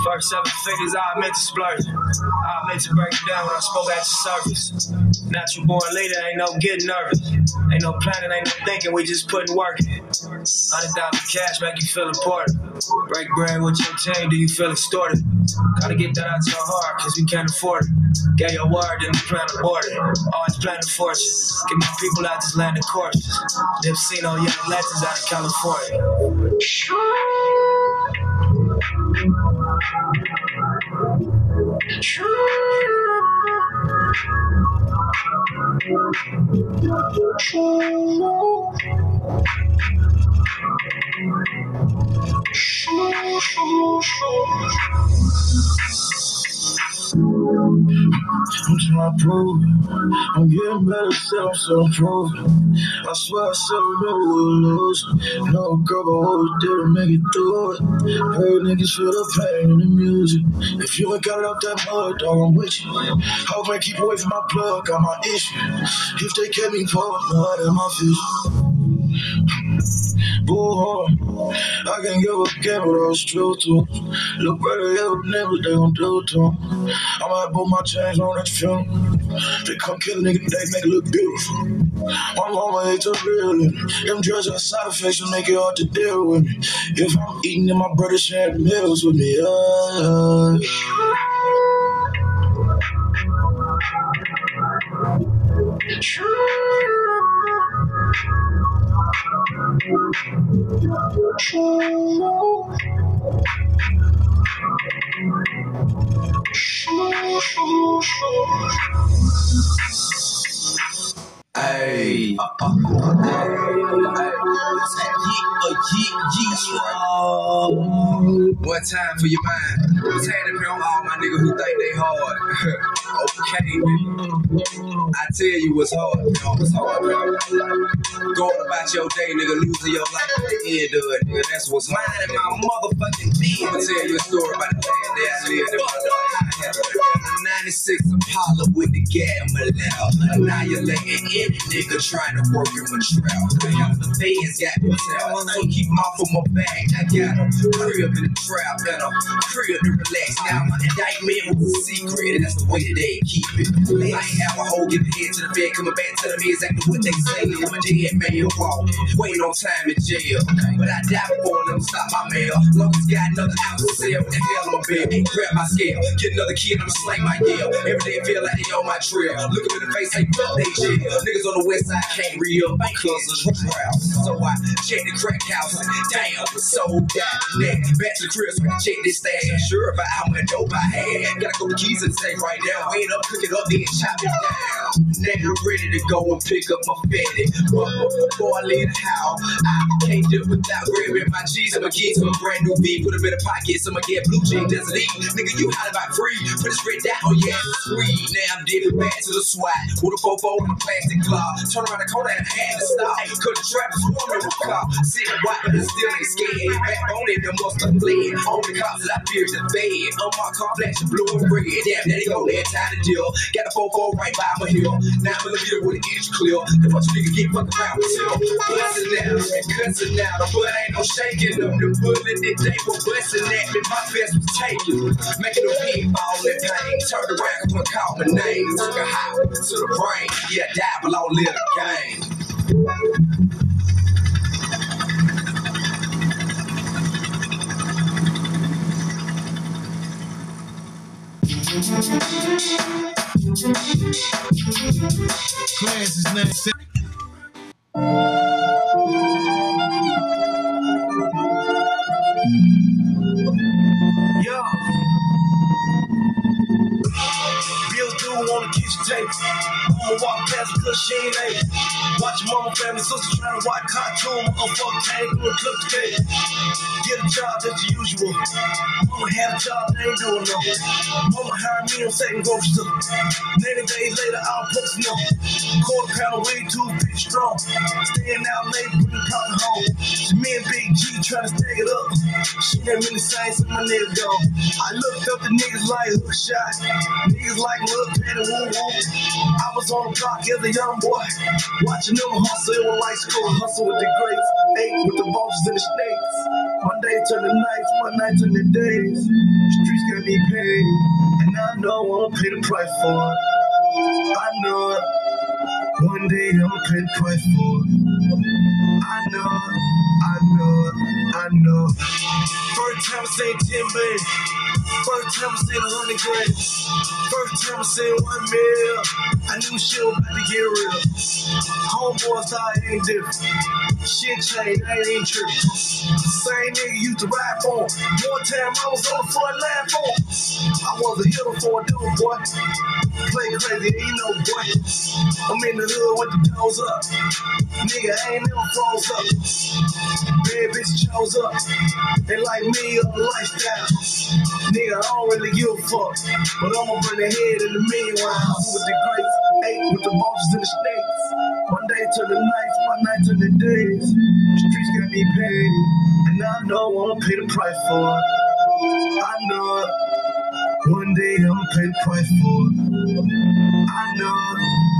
First seven figures, I meant to splurging. I meant to break it down when I spoke at the surface. Natural born leader, ain't no getting nervous. Ain't no planning, ain't no thinking, we just putting work in. Hundred thousand cash make you feel important. Break bread with your team, do you feel extorted? Gotta get that out your heart, cause we can't afford it. Get your word, then we plan to board it. Always planning fortune. Get my people out this land of courses. They've seen all young legends out of California. I'm trying prove it. I'm getting better, self, so I'm proving. I swear I said we never will lose. No girl, but what we did to make it through it. Heard niggas feel the pain in the music. If you ain't got it out that mud, dog, I'm with you. Hope I keep away from my plug, got my issue. If they kept me for mud in my fish. Boo, I can give a but I was true to. Look better, yeah, but never they gon' do to. I might put my chains on that film. They come kill a nigga, they make it look beautiful. My mama hates a real. Them drugs got side effects will make it hard to deal with me. If I'm eating and my brother sharing meals with me, yeah. Hey. Uh, uh, uh, hey. One time for your mind. What's happening for all my niggas who think they hard? okay, nigga. I tell you what's hard, man. What's hard, bro? Going about your day, nigga, losing your life at the end of it, nigga. That's what's hard. Minding my motherfucking business. I'ma tell you a story about the last day I lived in my life. I had a 96 Impala with the gamma. Annihilating any nigga trying to work in my trap. Cause the feds got me tell. So keep off of my back. I got a crib in the trap and a crib to relax. Now my indictment was a secret, and that's the way that they keep it. I ain't have a whole giving head to the bed, coming back telling me exactly what they say. I'm a dead man walk, waiting on time in jail. But I die before them stop my mail. Long as got another to sell, what the hell I'm a bed? Grab my scale, get another kid, I'ma my yell. Every day I feel like they on my trail. Look Look 'em in the face, say fuck they jail. Niggas on the west side can't re up cause of the drought. So I check the crack house, and damn, it's sold out. Next, back to can check this stash. Ain't sure about how much dope I had. Gotta go to keys the safe right now. Wait up, cook it up, then chop it down. Now I'm ready to go and pick up my fatty. But before I leave the house, I can't do it without grabbing my G's. I'ma get to brand new V, put them in the pockets. I'ma get blue jean, desert E. Nigga, you hot about free. Put straight down on your ass free. Now I'm dipping back to the SWAT. With a fofo in a plastic glove. Turn around the corner and hand to stop. Cause the trap is swarming with cops. Sitting white, but it still ain't scared. Backbone in them must have fled. Only cops that I fear the fed. On my car, flashing blue and red. Damn, there they go, there, time to deal. Got a fofo right by my hill. Now I'm millimeter with an inch clear. The bunch of niggas get fucked around with still. Bustin' out and cussing out. The blood ain't no shaking them. The bullet that they were busting at me, my best was taken. Making them big all in vain. Turned around and went call my name. Took a hop to the brain. Yeah, I but live the game. Class is 97. The Mama walk past because she ain't able. Watch your mama, family, sister trying to watch cartoon. Motherfucker came and cooked the cake. Get a job, the usual. Mama had a job, they ain't doing no. Mama hired me on second grocery. 90 days later, I'll post no. Quarter pound of weed, too big strong. Staying out late, bring profit home. Me and Big G trying to stack it up. She ain't really saying so my nigga go. I looked up the niggas like hook shot. Niggas like Lil Penny Woo Woo. I was on the block as young boy. Watching them hustle, was like school. Hustle with the greats. Ate with the vultures and the snakes. One day turn to nights, one to days. Streets gotta be paid. And I know I'ma pay the price for it. I know it. One day the price for. I know. I know. I know. First time I seen 10 baby. First time I seen a hundred grand. First time I seen one mil. I knew shit was about to get real. Homeboys thought it ain't different. Shit changed, I ain't tripping. Same nigga used to ride for. One time I was on the front line for. I was a hitter for a dude, boy. Play crazy, ain't no boy. I'm in the with the doors up. Nigga, ain't never froze up. Bad bitch chose up. They like me or lifestyle. Nigga, I don't really give a fuck. But I'ma bring the head in the meanwhile. With the greats, ate with the bosses and the snakes. One day to the nights, one night to the days. Streets gotta be paid. And I know I'ma pay the price for it. I know it. One day I'ma price for. I know.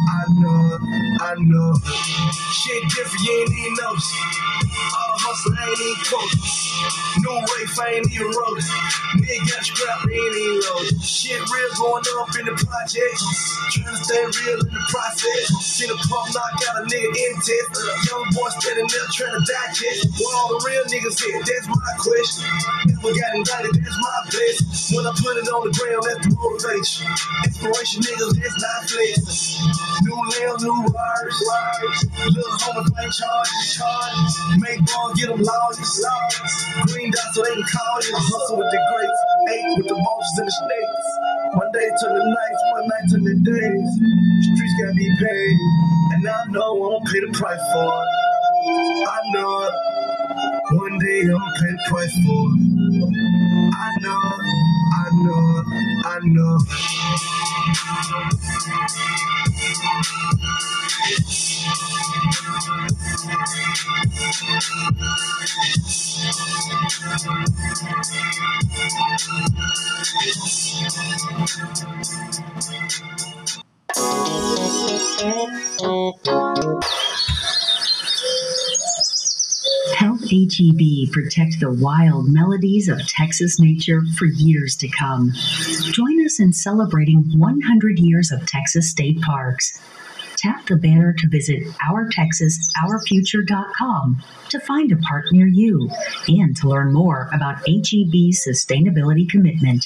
I know. I know. Shit different, you ain't even notice. All the hustle ain't even close. New Rafe ain't even rolled. Nigga got scrapped, ain't even loaded. Shit real going up in the project. Trying to stay real in the process. Seen a pump knock out a nigga in test. Young boy standing there trying to digest. Where all the real niggas at? That's my question. Never got indicted, that's my blessing. When I put it on the ground, that's the motivation. Inspiration niggas, that's not flexing. New limbs, new wires. Little homie play charges, charges. Make ball, get them lawyers. Green dot so they can call you. Hustle with the greats, ate with the bosses and the snakes. One day to the nights, one night to the days. Streets gotta be paid, and I know I'ma pay the price for it. I know. One day I'ma pay the price for it. I know. I know. I know it. HEB protect the wild melodies of Texas nature for years to come. Join us in celebrating 100 years of Texas state parks. Tap the banner to visit ourtexasourfuture.com to find a park near you and to learn more about HEB's sustainability commitment.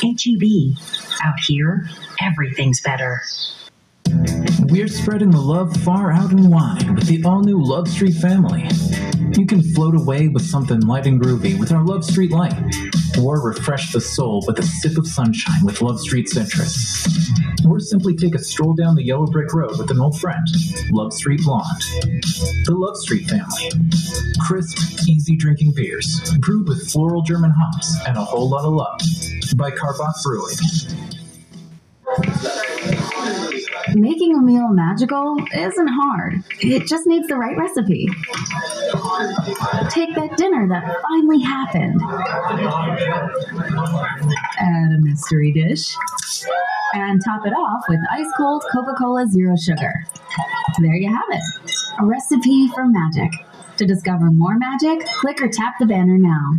HEB, out here, everything's better. We're spreading the love far out and wide with the all new Love Street family. You can float away with something light and groovy with our Love Street Light, or refresh the soul with a sip of sunshine with Love Street Citrus. Or simply take a stroll down the yellow brick road with an old friend, Love Street Blonde. The Love Street family. Crisp, easy drinking beers, brewed with floral German hops and a whole lot of love. By Karbach Brewing. Making a meal magical isn't hard. It just needs the right recipe. Take that dinner that finally happened. Add a mystery dish. And top it off with ice cold Coca Cola Zero Sugar. There you have it. A recipe for magic. To discover more magic, click or tap the banner now.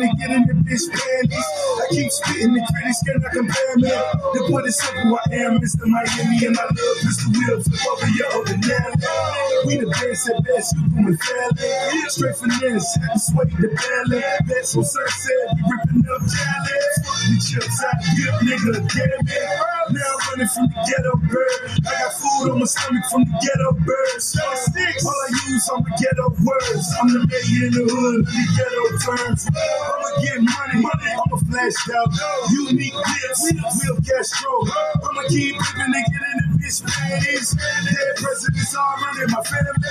To get in the bitch panties. I keep spitting the critics cannot compare me. To put it simple, I am Mr. Miami and my little pistol will flip over your open We the best at best, you doing fairly. Straight finesse, sway the belly. That's what Sir said, we ripping up jealous. The chips out, dip, nigga, damn it. Now I'm running from the ghetto bird. I got food on my stomach from the ghetto birds. All I use are my ghetto words. I'm the mayor in the hood, the ghetto terms. I'ma get money, money. I'ma flash out. Unique clips, real Castro. I'ma keep living and get in the bitch panties. Dead presidents all running my family.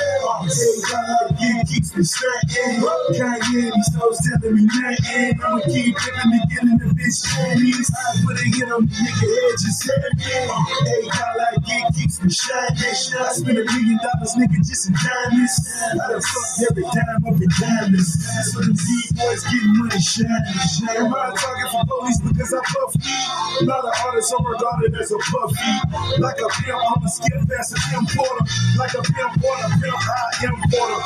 Yeah, keeps me stacking. Kanye, these hoes telling me nothing. I'ma keep living and get in the bitch panties. I put a hit on the nigga head, just said Hey, God, like it keeps me shining. I spend a million dollars, nigga, just in diamonds. I done fucked every dime up in diamonds. What them D-boys getting money shining. I'm not talking for police because I puff weed. A lot of artists are regarded as a puffy. Like a I'm a skip past a pimp porter. Like a pimp porter, pimp I importer.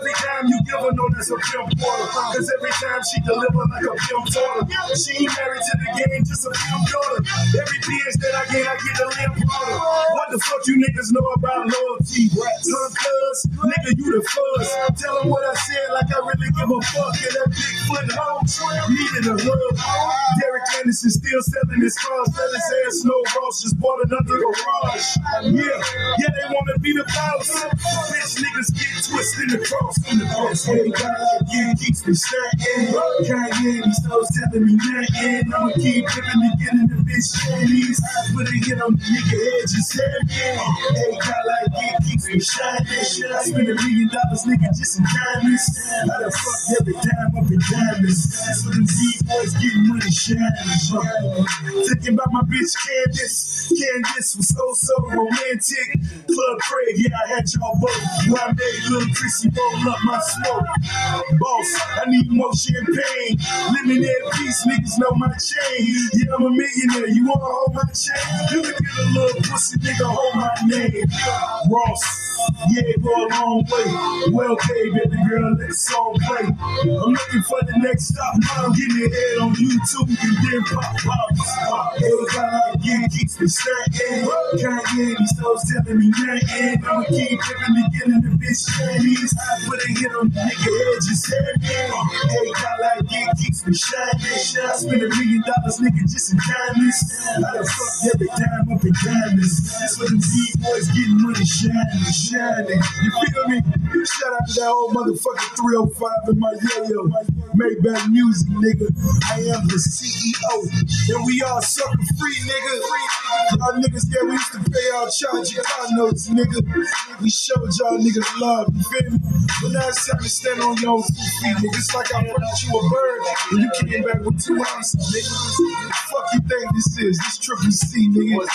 Every time you give her, no, that's a pimp porter. Cause every time she deliver like a pimp daughter. She ain't married to the game, just a pimp daughter. Every bitch that I get, I get a limp order. What the fuck you niggas know about loyalty? Huh, cuz, nigga, you the fuzz. Tell them what I said like I really give a fuck. And that big foot hoe needed a hug. Derek Anderson still selling his cars. Let his ass Snow Ross just bought another garage. Yeah, yeah, they wanna be the boss. Bitch niggas get twisted across in the best. Hey, God, yeah, keeps me stacking. Kanye, these hoes telling me nothing. I'ma keep living to get in the bitch. I put a hit on the nigga head, just said Hey, God, like it keeps me shining. I spend a million dollars, nigga, just in diamonds. I done fucked every dime up in diamonds. What them D-boys getting money shining. Thinking about my bitch Candace. Candace was so, so romantic. Club Craig, yeah, I had y'all both. Where I made little Chrissy roll up my smoke. Boss, I need more champagne. Lemonade peace, niggas know my chain. Yeah, I'm a millionaire. You wanna hold my chain? You can get a little pussy nigga, hold my name. Ross, yeah, go a long way. Well paid, baby girl, let the song play. I'm looking for the next stop. I'm getting it head on YouTube and then pop pop. Every time I keeps me stacking. Kanye, these hoes telling me nothing. I'ma keep living to get in the bitch panties. I put a hit on the nigga head, just Hey, God, like it keeps me shining. I spend a million dollars, nigga, just in diamonds. I done fucked every dime up in diamonds. That's what them D-boys getting money shining, shining. You feel me? Shout out to that old motherfucker 305 in my yo-yo. Maybach music, nigga. I am the CEO. And we all sucker free, nigga. Y'all niggas, yeah, we used to pay our charge your notes, nigga. We showed y'all niggas love, you feel me? Now it's time to stand on your two feet, nigga. It's like I brought you a bird and you came back with two ounces, nigga. Fuck you think this is? This triple C, nigga.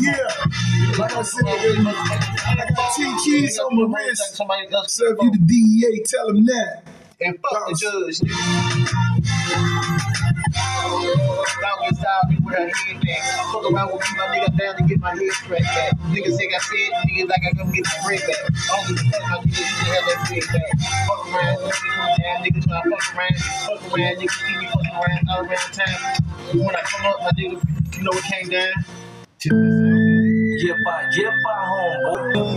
Yeah. Like I said, nigga, I got 10 keys on my wrist. So if you the DEA, tell them that. And fuck the judge, style, me with her head back. Fuck around with me, my nigga down to get my head scratched back. Niggas think I said, niggas like I come get my bread back. I don't fuck, my niggas used to have that bread back. Fuck around, niggas come down, niggas try to fuck around. Fuck around, niggas see me fucking around all around town. When I come up, my nigga, you know what came down? Jepa, jepa, homeboy.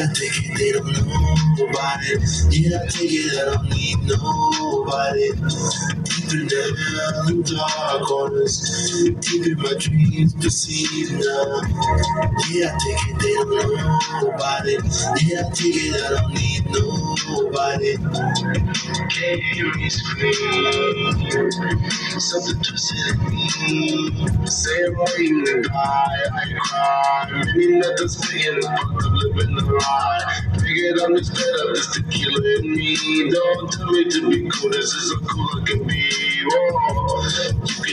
Yeah, I take it, they don't know about it. Yeah, I take it, I don't need nobody. Deep in the dark corners, deep in my dreams, perceive now. Yeah, I take it, they don't know about it. Yeah, I take it, I don't need nobody. Me scream. Something twisted in me. Say I'm waiting to die, I cry. Maybe nothing's paying fuck of living the lie. Figured I'm just better, this tequila in me. Don't tell me to be cool, this is as cool I can be. Whoa.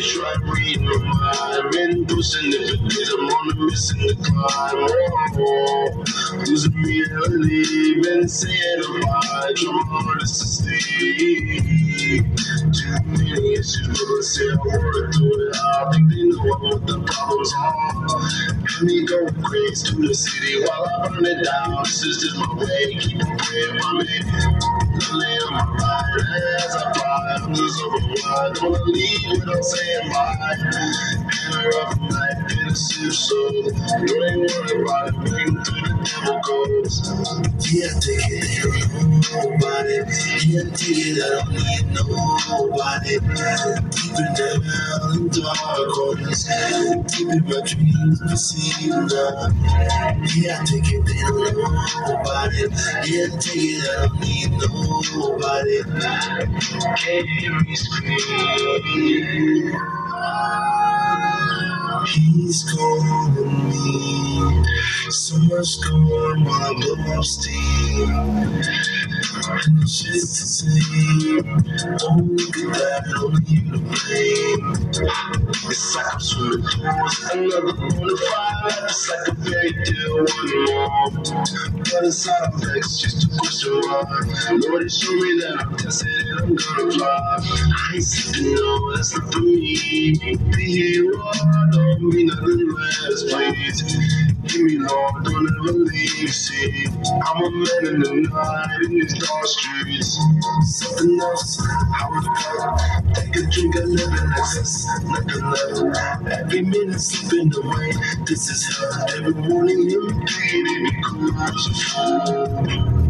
Try reading my mind. Been pushing it for I'm on a mission to climb. Whoa. Who's reality? Been saying about your hardest to stay. Too many issues, but let's say I work through it. I think they know what the problems are. Let me go crazy to the city while I burn it down. This is just my way. Keep on praying for me. My as I. Don't wanna leave without saying bye. In a rough night, in a so you ain't worried about it. Till the devil goes. Yeah, take it, ain't nobody. Yeah, take it, I don't need nobody. Deep in the dark corners, deep in my dreams, I see you now. Yeah, take it, they don't nobody. Yeah, take it, I don't need nobody. Hear me scream. He's calling me. So much going I up steam. And it's just the same. Only that only you to blame. It's like I'm swimming towards another bonafide. It's like a fairy tale, one more. But inside I'm vexed, just a question mark. Lord, show me that I'm tested and I'm gonna fly. I ain't no, that's not for me. Be here are, don't mean nothing less, please. Give me Lord, don't ever leave. See, I'm a man in the night in these dark streets. Something else, I was proud. Take a drink, I live in excess, nothing left. Every minute slipping away. This is hell. Every morning, day, they be cool as a fool.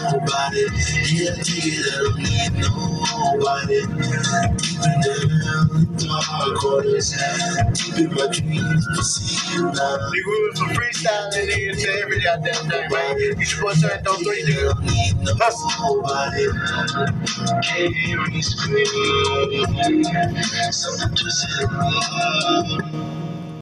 Nobody. Yeah, it, I don't need nobody. Deep in the dark corners, deep in my dreams, I see you now. Nigga, we was some freestyling nigga to every goddamn thing, man. You supposed to have those three nigga. Hustle. Nobody can't hear me scream. Something twisted in me.